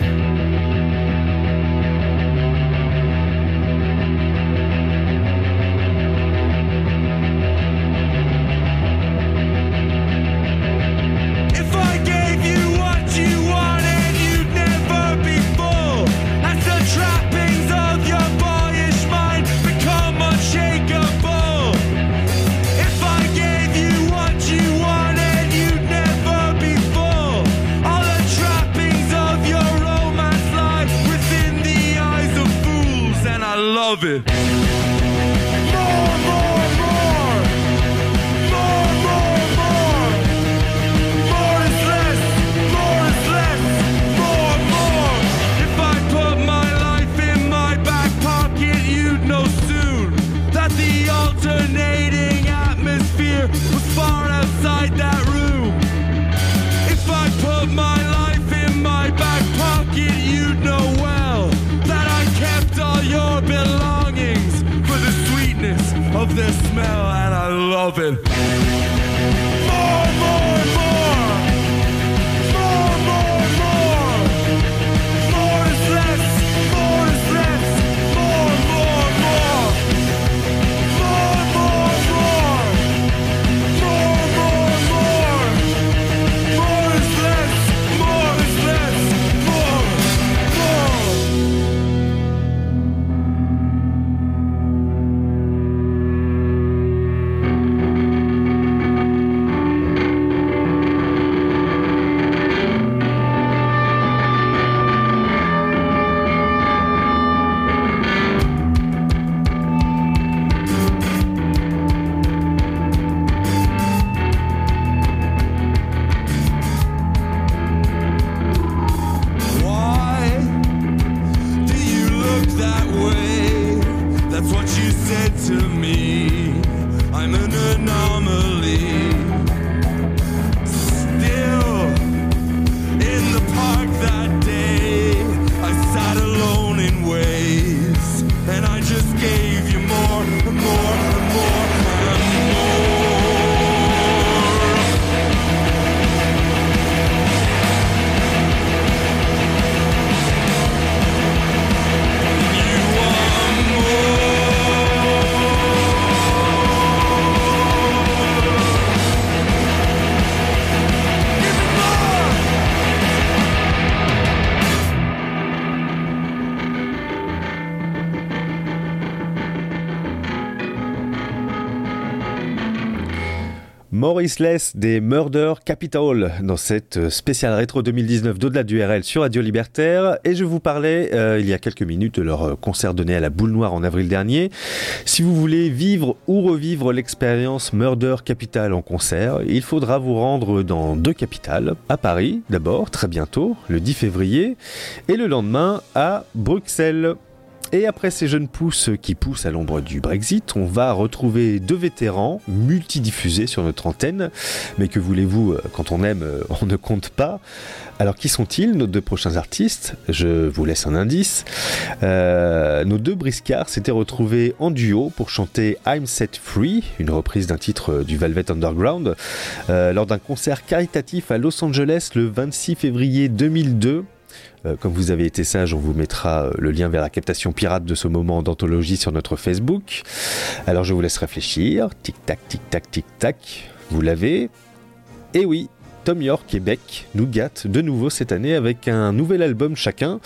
Speaker 12: If I gave you love it. This smell and I love it.
Speaker 2: Maurice Less des Murder Capital dans cette spéciale rétro 2019 d'au-delà du RL sur Radio Libertaire et je vous parlais euh, il y a quelques minutes de leur euh, concert donné à la Boule Noire en avril dernier. Si vous voulez vivre ou revivre l'expérience Murder Capital en concert, il faudra vous rendre dans deux capitales, à Paris d'abord très bientôt le 10 février et le lendemain à Bruxelles. Et après ces jeunes pousses qui poussent à l'ombre du Brexit, on va retrouver deux vétérans multidiffusés sur notre antenne. Mais que voulez-vous, euh, quand on aime, euh, on ne compte pas. Alors qui sont-ils, nos deux prochains artistes? Je vous laisse un indice. Euh, nos deux briscards s'étaient retrouvés en duo pour chanter I'm Set Free, une reprise d'un titre du Velvet Underground, lors d'un concert caritatif à Los Angeles le 26 février 2002. Euh, Comme vous avez été sage, on vous mettra euh, le lien vers la captation pirate de ce moment d'anthologie sur notre Facebook. Alors je vous laisse réfléchir. Tic tac, tic tac, tic tac. Vous l'avez Et oui, Tom York et Beck nous gâtent de nouveau cette année avec un nouvel album chacun.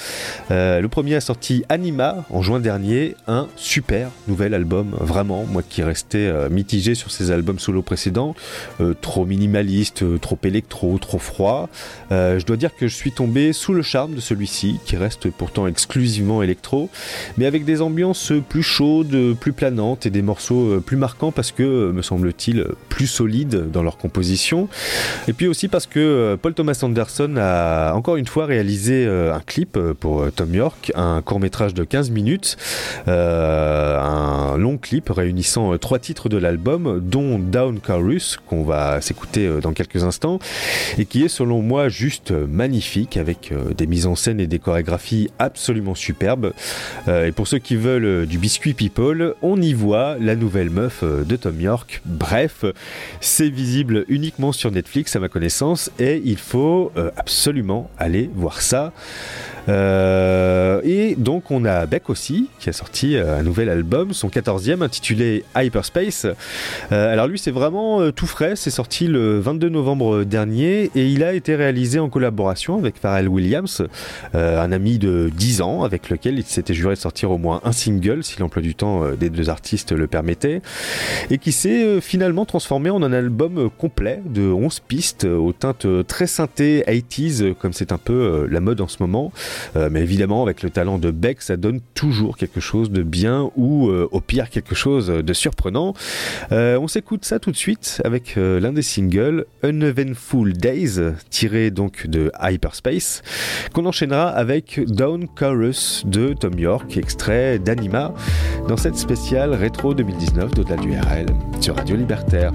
Speaker 2: Euh, le premier a sorti Anima en juin dernier, un super nouvel album, vraiment, moi qui restais euh, mitigé sur ses albums solo précédents, euh, trop minimaliste, trop électro, trop froid. Je dois dire que je suis tombé sous le charme de celui-ci, qui reste pourtant exclusivement électro, mais avec des ambiances plus chaudes, plus planantes et des morceaux plus marquants parce que, me semble-t-il, plus solides dans leur composition. Et puis aussi parce que euh, Paul Thomas Anderson a encore une fois réalisé euh, un clip euh, pour Tom York, un court métrage de 15 minutes, un long clip réunissant trois titres de l'album, dont Down Chorus, qu'on va s'écouter dans quelques instants, et qui est selon moi juste magnifique, avec des mises en scène et des chorégraphies absolument superbes. Et pour ceux qui veulent du biscuit people, on y voit la nouvelle meuf de Tom York. Bref, c'est visible uniquement sur Netflix à ma connaissance et il faut euh, absolument aller voir ça. Euh, et donc on a Beck aussi qui a sorti euh, un nouvel album, son 14e intitulé Hyperspace. Euh, alors lui c'est vraiment euh, tout frais, c'est sorti le 22 novembre dernier et il a été réalisé en collaboration avec Pharrell Williams, euh, un ami de 10 ans avec lequel il s'était juré de sortir au moins un single si l'emploi du temps des deux artistes le permettait. Et qui s'est finalement transformé en un album complet de 11 pistes aux teintes très synthé 80s euh, comme c'est un peu la mode en ce moment mais évidemment avec le talent de Beck ça donne toujours quelque chose de bien ou euh, au pire quelque chose de surprenant Euh, on s'écoute ça tout de suite avec euh, l'un des singles Uneventful Days tiré donc de Hyperspace qu'on enchaînera avec Down Chorus de Tom York extrait d'Anima dans cette spéciale rétro 2019 d'au-delà du RL sur Radio Libertaire.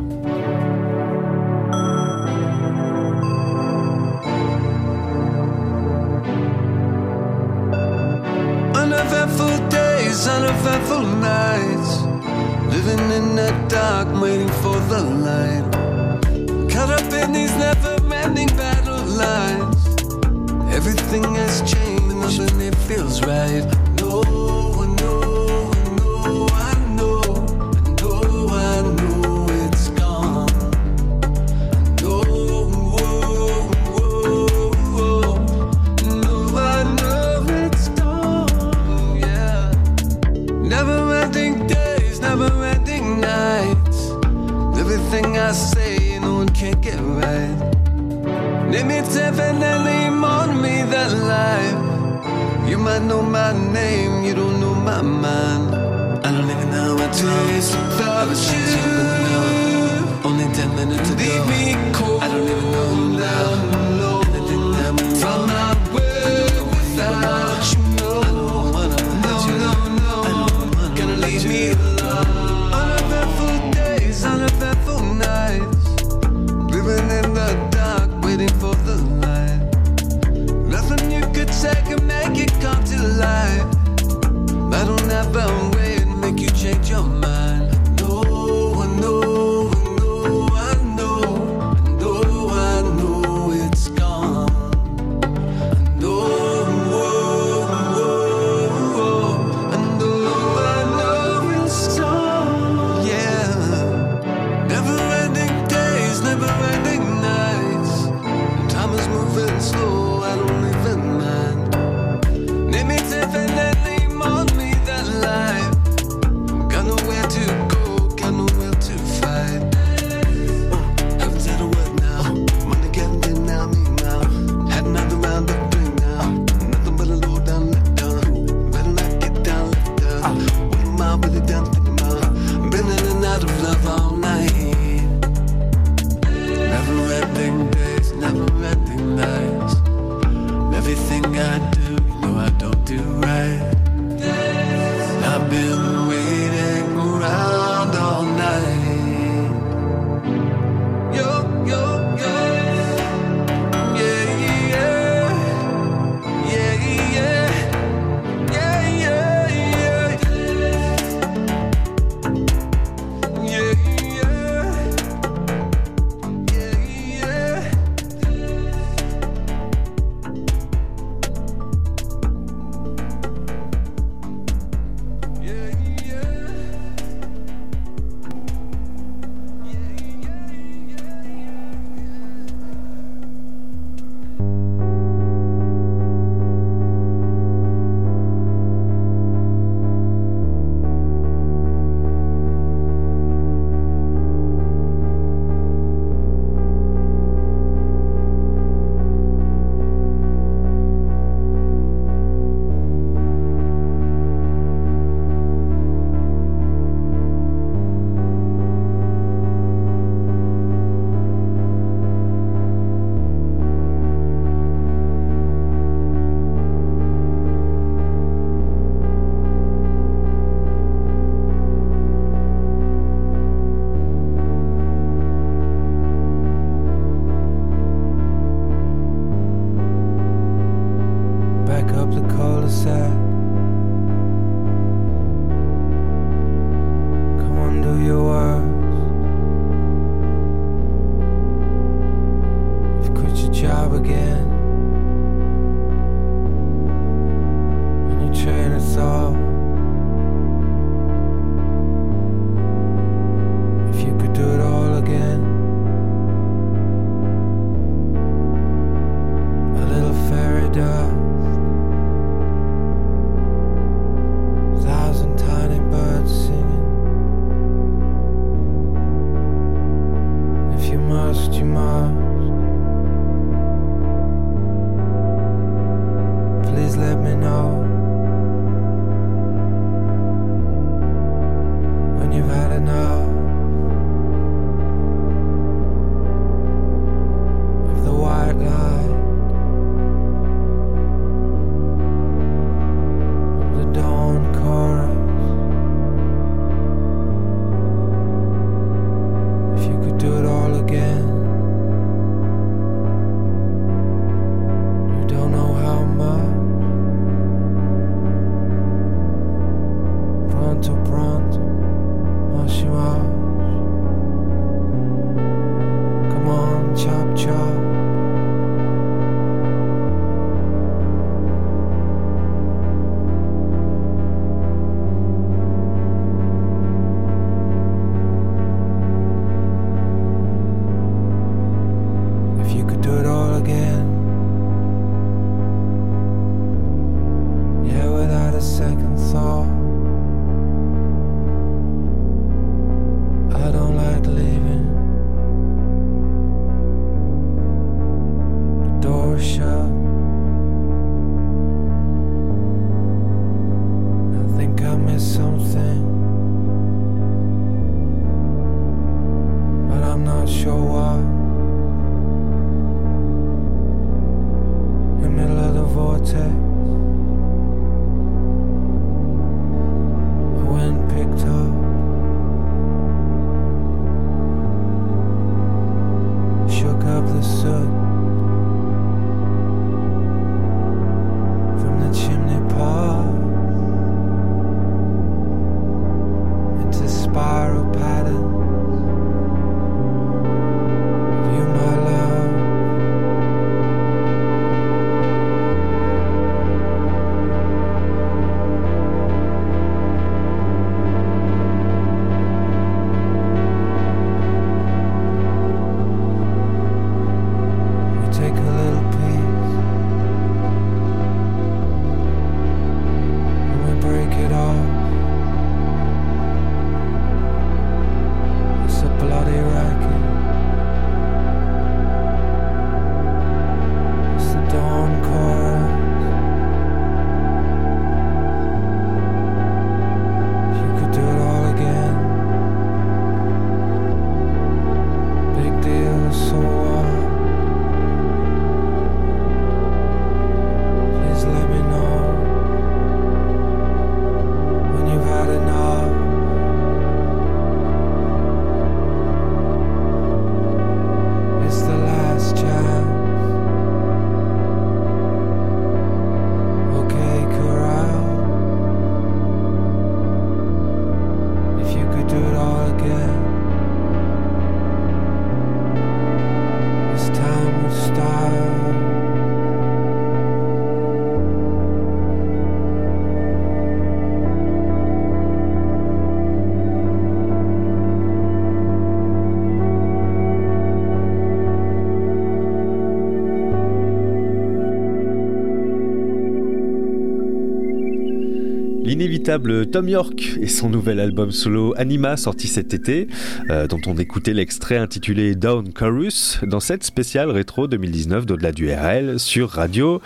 Speaker 2: Tom York et son nouvel album solo Anima sorti cet été, euh, dont on écoutait l'extrait intitulé Down Chorus dans cette spéciale rétro 2019 d'au-delà du RL sur Radio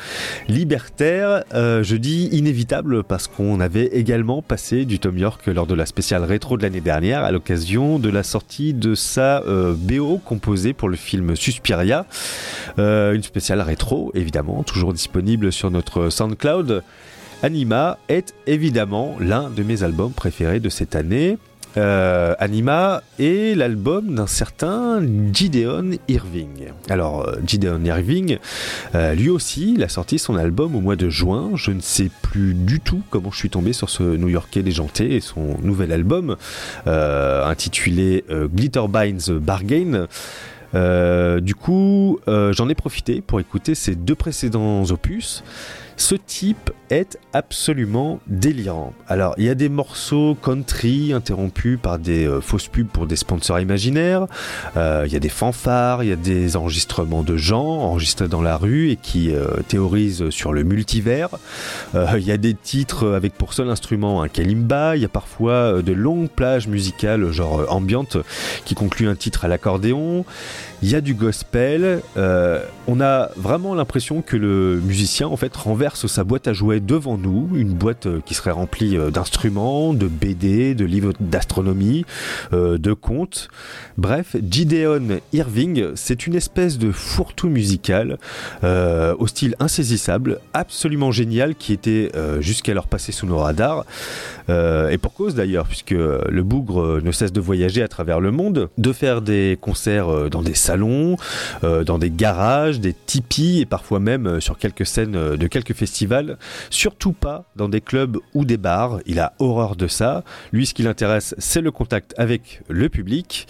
Speaker 2: Libertaire. Euh, je dis inévitable parce qu'on avait également passé du Tom York lors de la spéciale rétro de l'année dernière à l'occasion de la sortie de sa euh, BO composée pour le film Suspiria. Une spéciale rétro évidemment, toujours disponible sur notre SoundCloud. Anima est évidemment l'un de mes albums préférés de cette année. Euh, Anima est l'album d'un certain Gideon Irving. Alors, euh, Gideon Irving, euh, lui aussi, il a sorti son album au mois de juin. Je ne sais plus du tout comment je suis tombé sur ce New-Yorkais déjanté et son nouvel album intitulé Glitter Binds Bargain. Du coup, j'en ai profité pour écouter ses deux précédents opus. Ce type est absolument délirant. Alors, il y a des morceaux country interrompus par des euh, fausses pubs pour des sponsors imaginaires. Euh, il y a des fanfares, il y a des enregistrements de gens enregistrés dans la rue et qui euh, théorisent sur le multivers. Il y a des titres avec pour seul instrument un kalimba. Il y a parfois de longues plages musicales, genre ambiantes, qui concluent un titre à l'accordéon. Il y a du gospel. Euh, on a vraiment l'impression que le musicien en fait renverse sa boîte à jouets devant nous, une boîte euh, qui serait remplie euh, d'instruments, de BD, de livres d'astronomie, de contes. Bref, Gideon Irving, c'est une espèce de fourre-tout musical au style insaisissable, absolument génial, qui était jusqu'alors passé sous nos radars. Et pour cause d'ailleurs, puisque le bougre ne cesse de voyager à travers le monde, de faire des concerts dans des salons, euh, dans des garages, des tipis et parfois même euh, sur quelques scènes euh, de quelques festivals. Surtout pas dans des clubs ou des bars. Il a horreur de ça. Lui, ce qui l'intéresse, c'est le contact avec le public.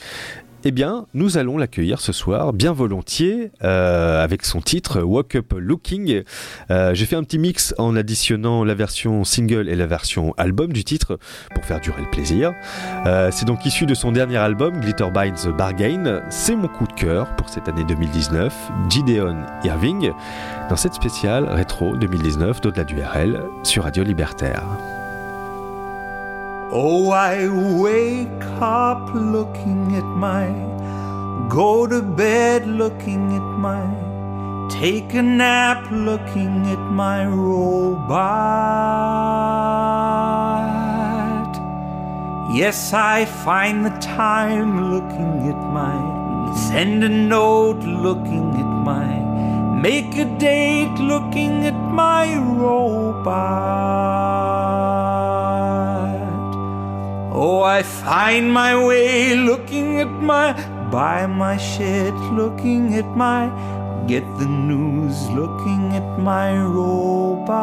Speaker 2: Eh bien, nous allons l'accueillir ce soir, bien volontiers, euh, avec son titre Walk Up Looking. Euh, J'ai fait un petit mix en additionnant la version single et la version album du titre pour faire durer le plaisir. Euh, C'est donc issu de son dernier album, Glitter Binds the Bargain. C'est mon coup de cœur pour cette année 2019, Gideon Irving, dans cette spéciale rétro 2019 d'au-delà du RL sur Radio Libertaire.
Speaker 13: Oh, I wake up looking at my, go to bed looking at my, take a nap looking at my robot. Yes, I find the time looking at my, send a note looking at my, make a date looking at my robot. Oh, I find my way looking at my, buy my shit looking at my, get the news looking at my robot.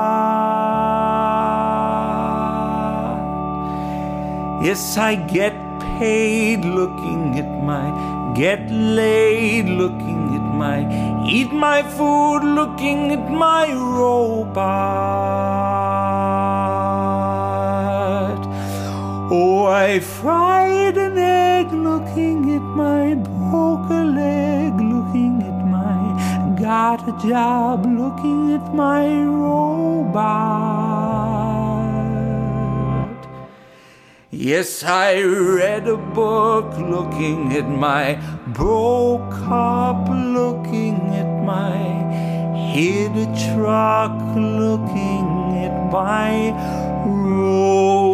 Speaker 13: Yes, I get paid looking at my, get laid looking at my, eat my food looking at my robot. Got a job looking at my robot. Yes, I read a book looking at my, broke up looking at my, hit a truck looking at my robot.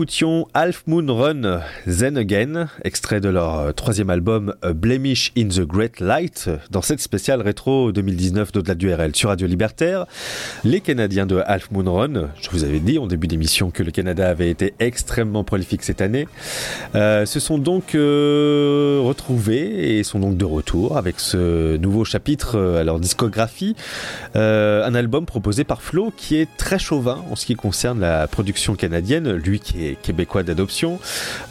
Speaker 2: Écoutions Half Moon Run Zen Again, extrait de leur euh, troisième album A Blemish in the Great Light, dans cette spéciale rétro 2019 d'au-delà du RL sur Radio Libertaire. Les Canadiens de Half Moon Run, je vous avais dit en début d'émission que le Canada avait été extrêmement prolifique cette année, euh, se sont donc euh, retrouvés et sont donc de retour avec ce nouveau chapitre euh, à leur discographie. Euh, un album proposé par Flo qui est très chauvin en ce qui concerne la production canadienne, lui qui est québécois d'adoption.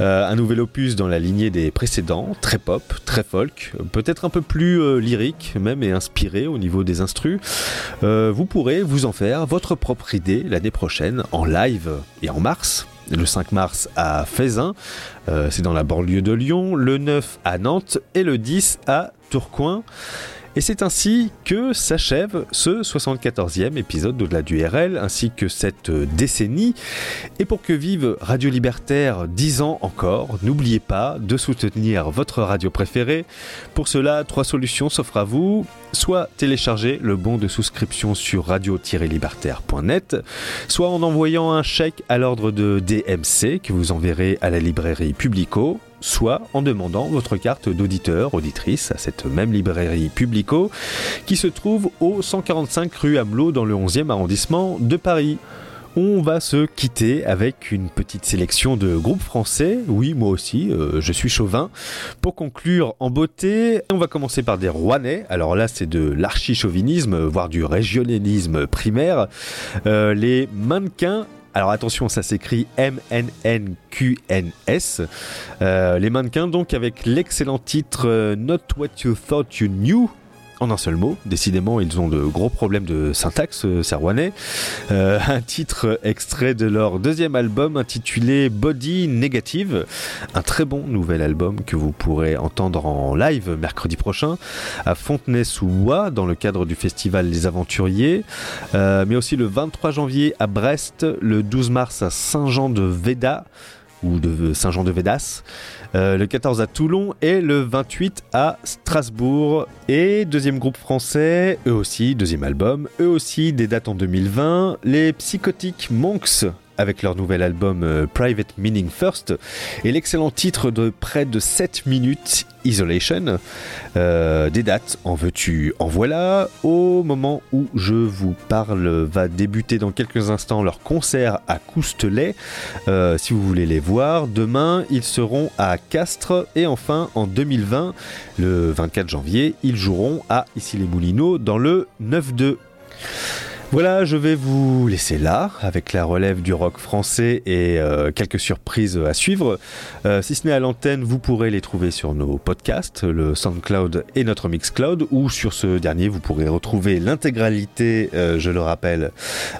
Speaker 2: Euh, un nouvel opus dans la lignée des précédents, très pop, très folk, peut-être un peu plus euh, lyrique même et inspiré au niveau des instrus. Euh, vous pourrez vous en faire votre propre idée l'année prochaine en live et en mars le 5 mars à Faisin, c'est dans la banlieue de Lyon, le 9 à Nantes et le 10 à Tourcoing. Et c'est ainsi que s'achève ce 74e épisode d'Au-delà du RL, ainsi que cette décennie. Et pour que vive Radio Libertaire 10 ans encore, n'oubliez pas de soutenir votre radio préférée. Pour cela, trois solutions s'offrent à vous. Soit télécharger le bon de souscription sur radio-libertaire.net, soit en envoyant un chèque à l'ordre de DMC que vous enverrez à la librairie Publico, soit en demandant votre carte d'auditeur, auditrice à cette même librairie Publico qui se trouve au 145 rue Hamelot dans le 11e arrondissement de Paris. On va se quitter avec une petite sélection de groupes français. Oui, moi aussi, euh, je suis chauvin. Pour conclure en beauté, on va commencer par des Rouennais. Alors là, c'est de l'archi-chauvinisme, voire du régionalisme primaire. Euh, les mannequins alors attention, ça s'écrit M-N-N-Q-N-S. Euh, les mannequins donc avec l'excellent titre euh, Not What You Thought You Knew. En un seul mot, décidément ils ont de gros problèmes de syntaxe, euh, ces Rouennais. Euh, [LAUGHS] un titre extrait de leur deuxième album intitulé Body Negative. Un très bon nouvel album que vous pourrez entendre en live mercredi prochain à Fontenay-sous-Bois dans le cadre du festival Les Aventuriers, Euh, mais aussi le 23 janvier à Brest, le 12 mars à Saint-Jean-de-Véda ou de Saint-Jean-de-Védas, euh, le 14 à Toulon et le 28 à Strasbourg. Et deuxième groupe français, eux aussi, deuxième album, eux aussi des dates en 2020, les Psychotic Monks avec leur nouvel album euh, Private Meaning First et l'excellent titre de près de 7 minutes Isolation. Euh, des dates, en veux-tu, en voilà. Au moment où je vous parle, va débuter dans quelques instants leur concert à Coustelet. Euh, si vous voulez les voir, demain ils seront à Castres et enfin en 2020, le 24 janvier, ils joueront à Issy-les-Moulineaux dans le 9-2. Voilà, je vais vous laisser là avec la relève du rock français et euh, quelques surprises à suivre. Euh, si ce n'est à l'antenne, vous pourrez les trouver sur nos podcasts, le SoundCloud et notre Mixcloud, ou sur ce dernier, vous pourrez retrouver l'intégralité, euh, je le rappelle,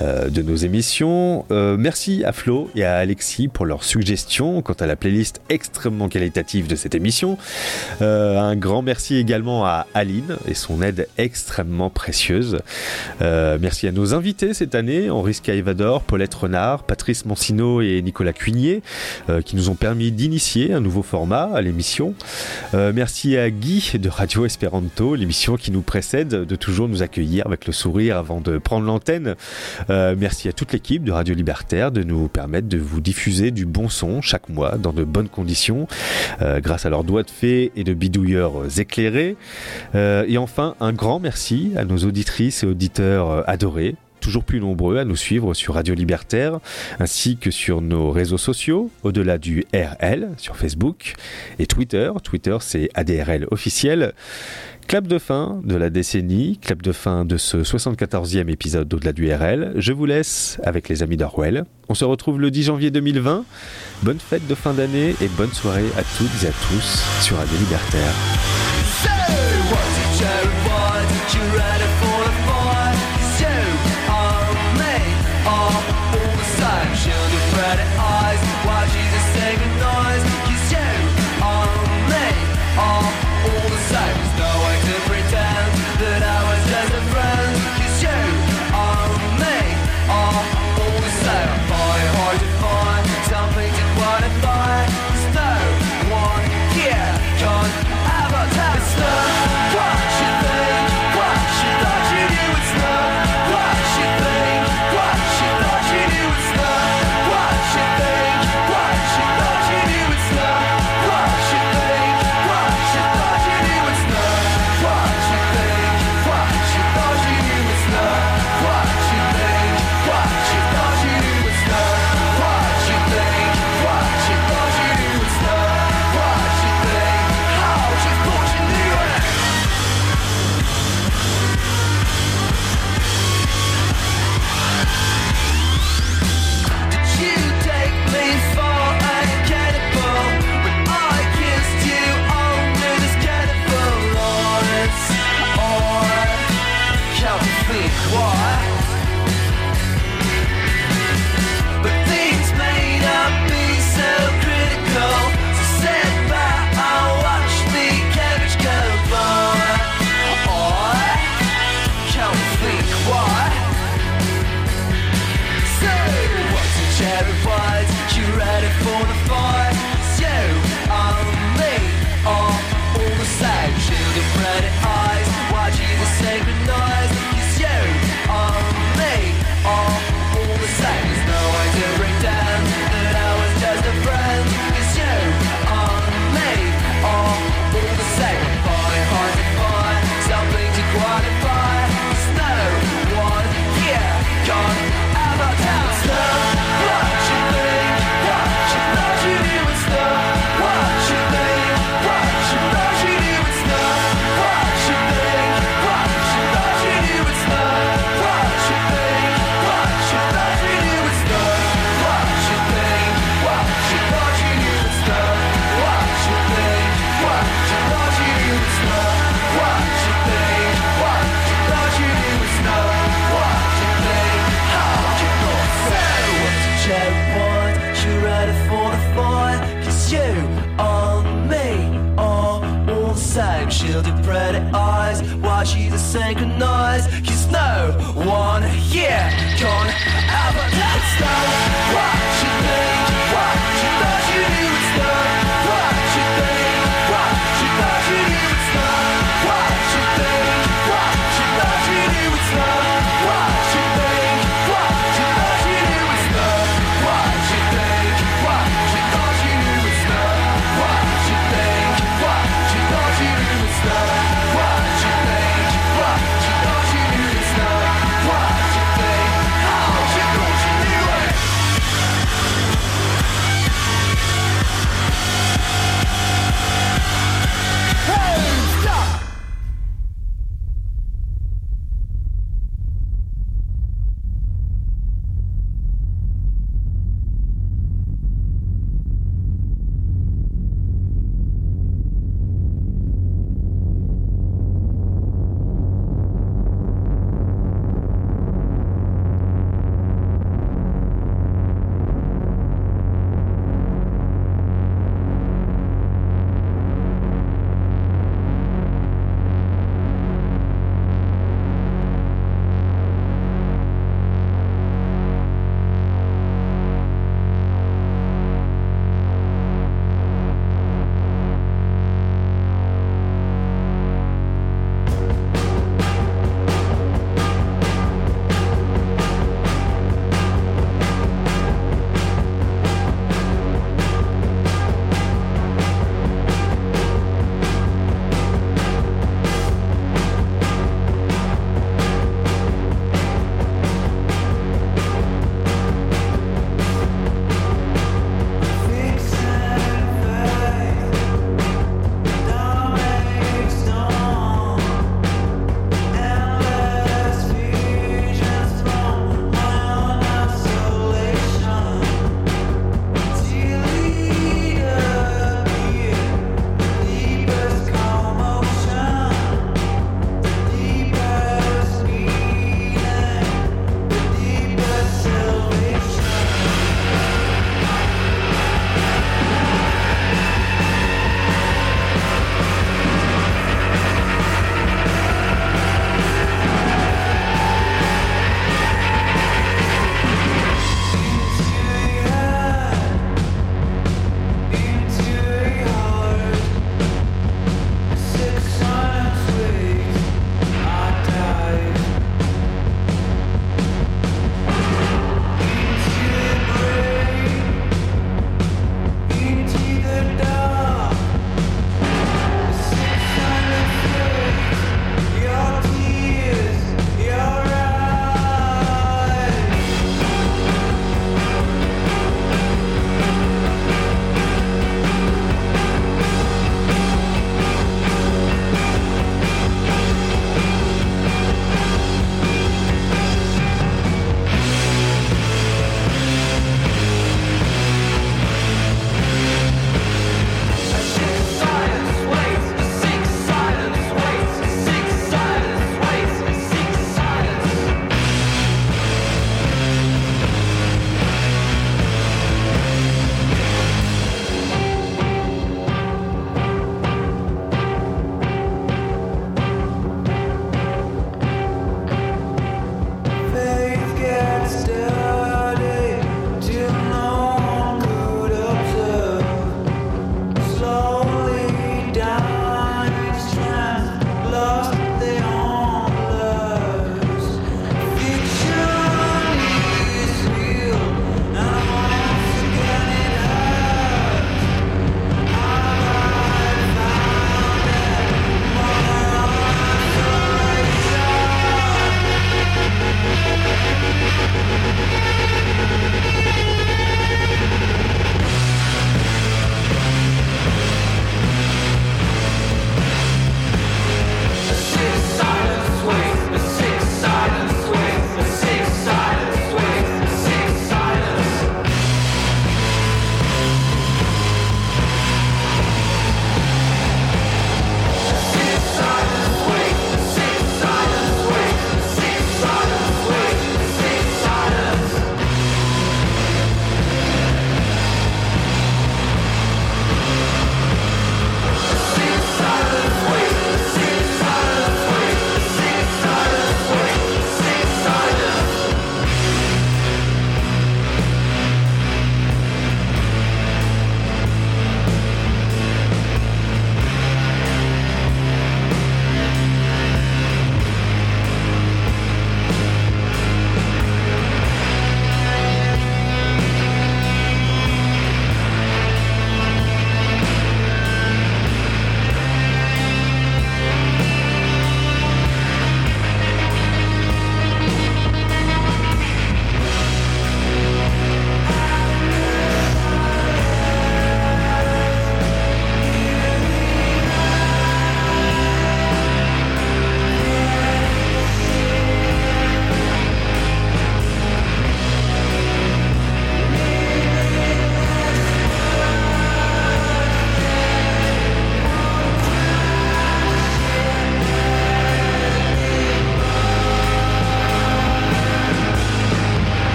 Speaker 2: de nos émissions. Merci à Flo et à Alexis pour leurs suggestions quant à la playlist extrêmement qualitative de cette émission. Un grand merci également à Aline et son aide extrêmement précieuse. Nos invités cette année, Henri Skyvador, Paulette Renard, Patrice Mancino et Nicolas Cuigné, euh, qui nous ont permis d'initier un nouveau format à l'émission. Euh, merci à Guy de Radio Esperanto, l'émission qui nous précède, de toujours nous accueillir avec le sourire avant de prendre l'antenne. Euh, merci à toute l'équipe de Radio Libertaire de nous permettre de vous diffuser du bon son chaque mois dans de bonnes conditions, grâce à leurs doigts de fée et de bidouilleurs éclairés. Et enfin, un grand merci à nos auditrices et auditeurs adorés toujours plus nombreux à nous suivre sur Radio Libertaire, ainsi que sur nos réseaux sociaux, au-delà du RL, sur Facebook et Twitter. Twitter, c'est ADRL officiel. Clap de fin de la décennie, clap de fin de ce 74e épisode d'Au-delà du RL. Je vous laisse avec les amis d'Orwell. On se retrouve le 10 janvier 2020. Bonne fête de fin d'année et bonne soirée à toutes et à tous sur Radio Libertaire.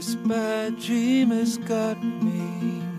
Speaker 14: Bad dream has got me.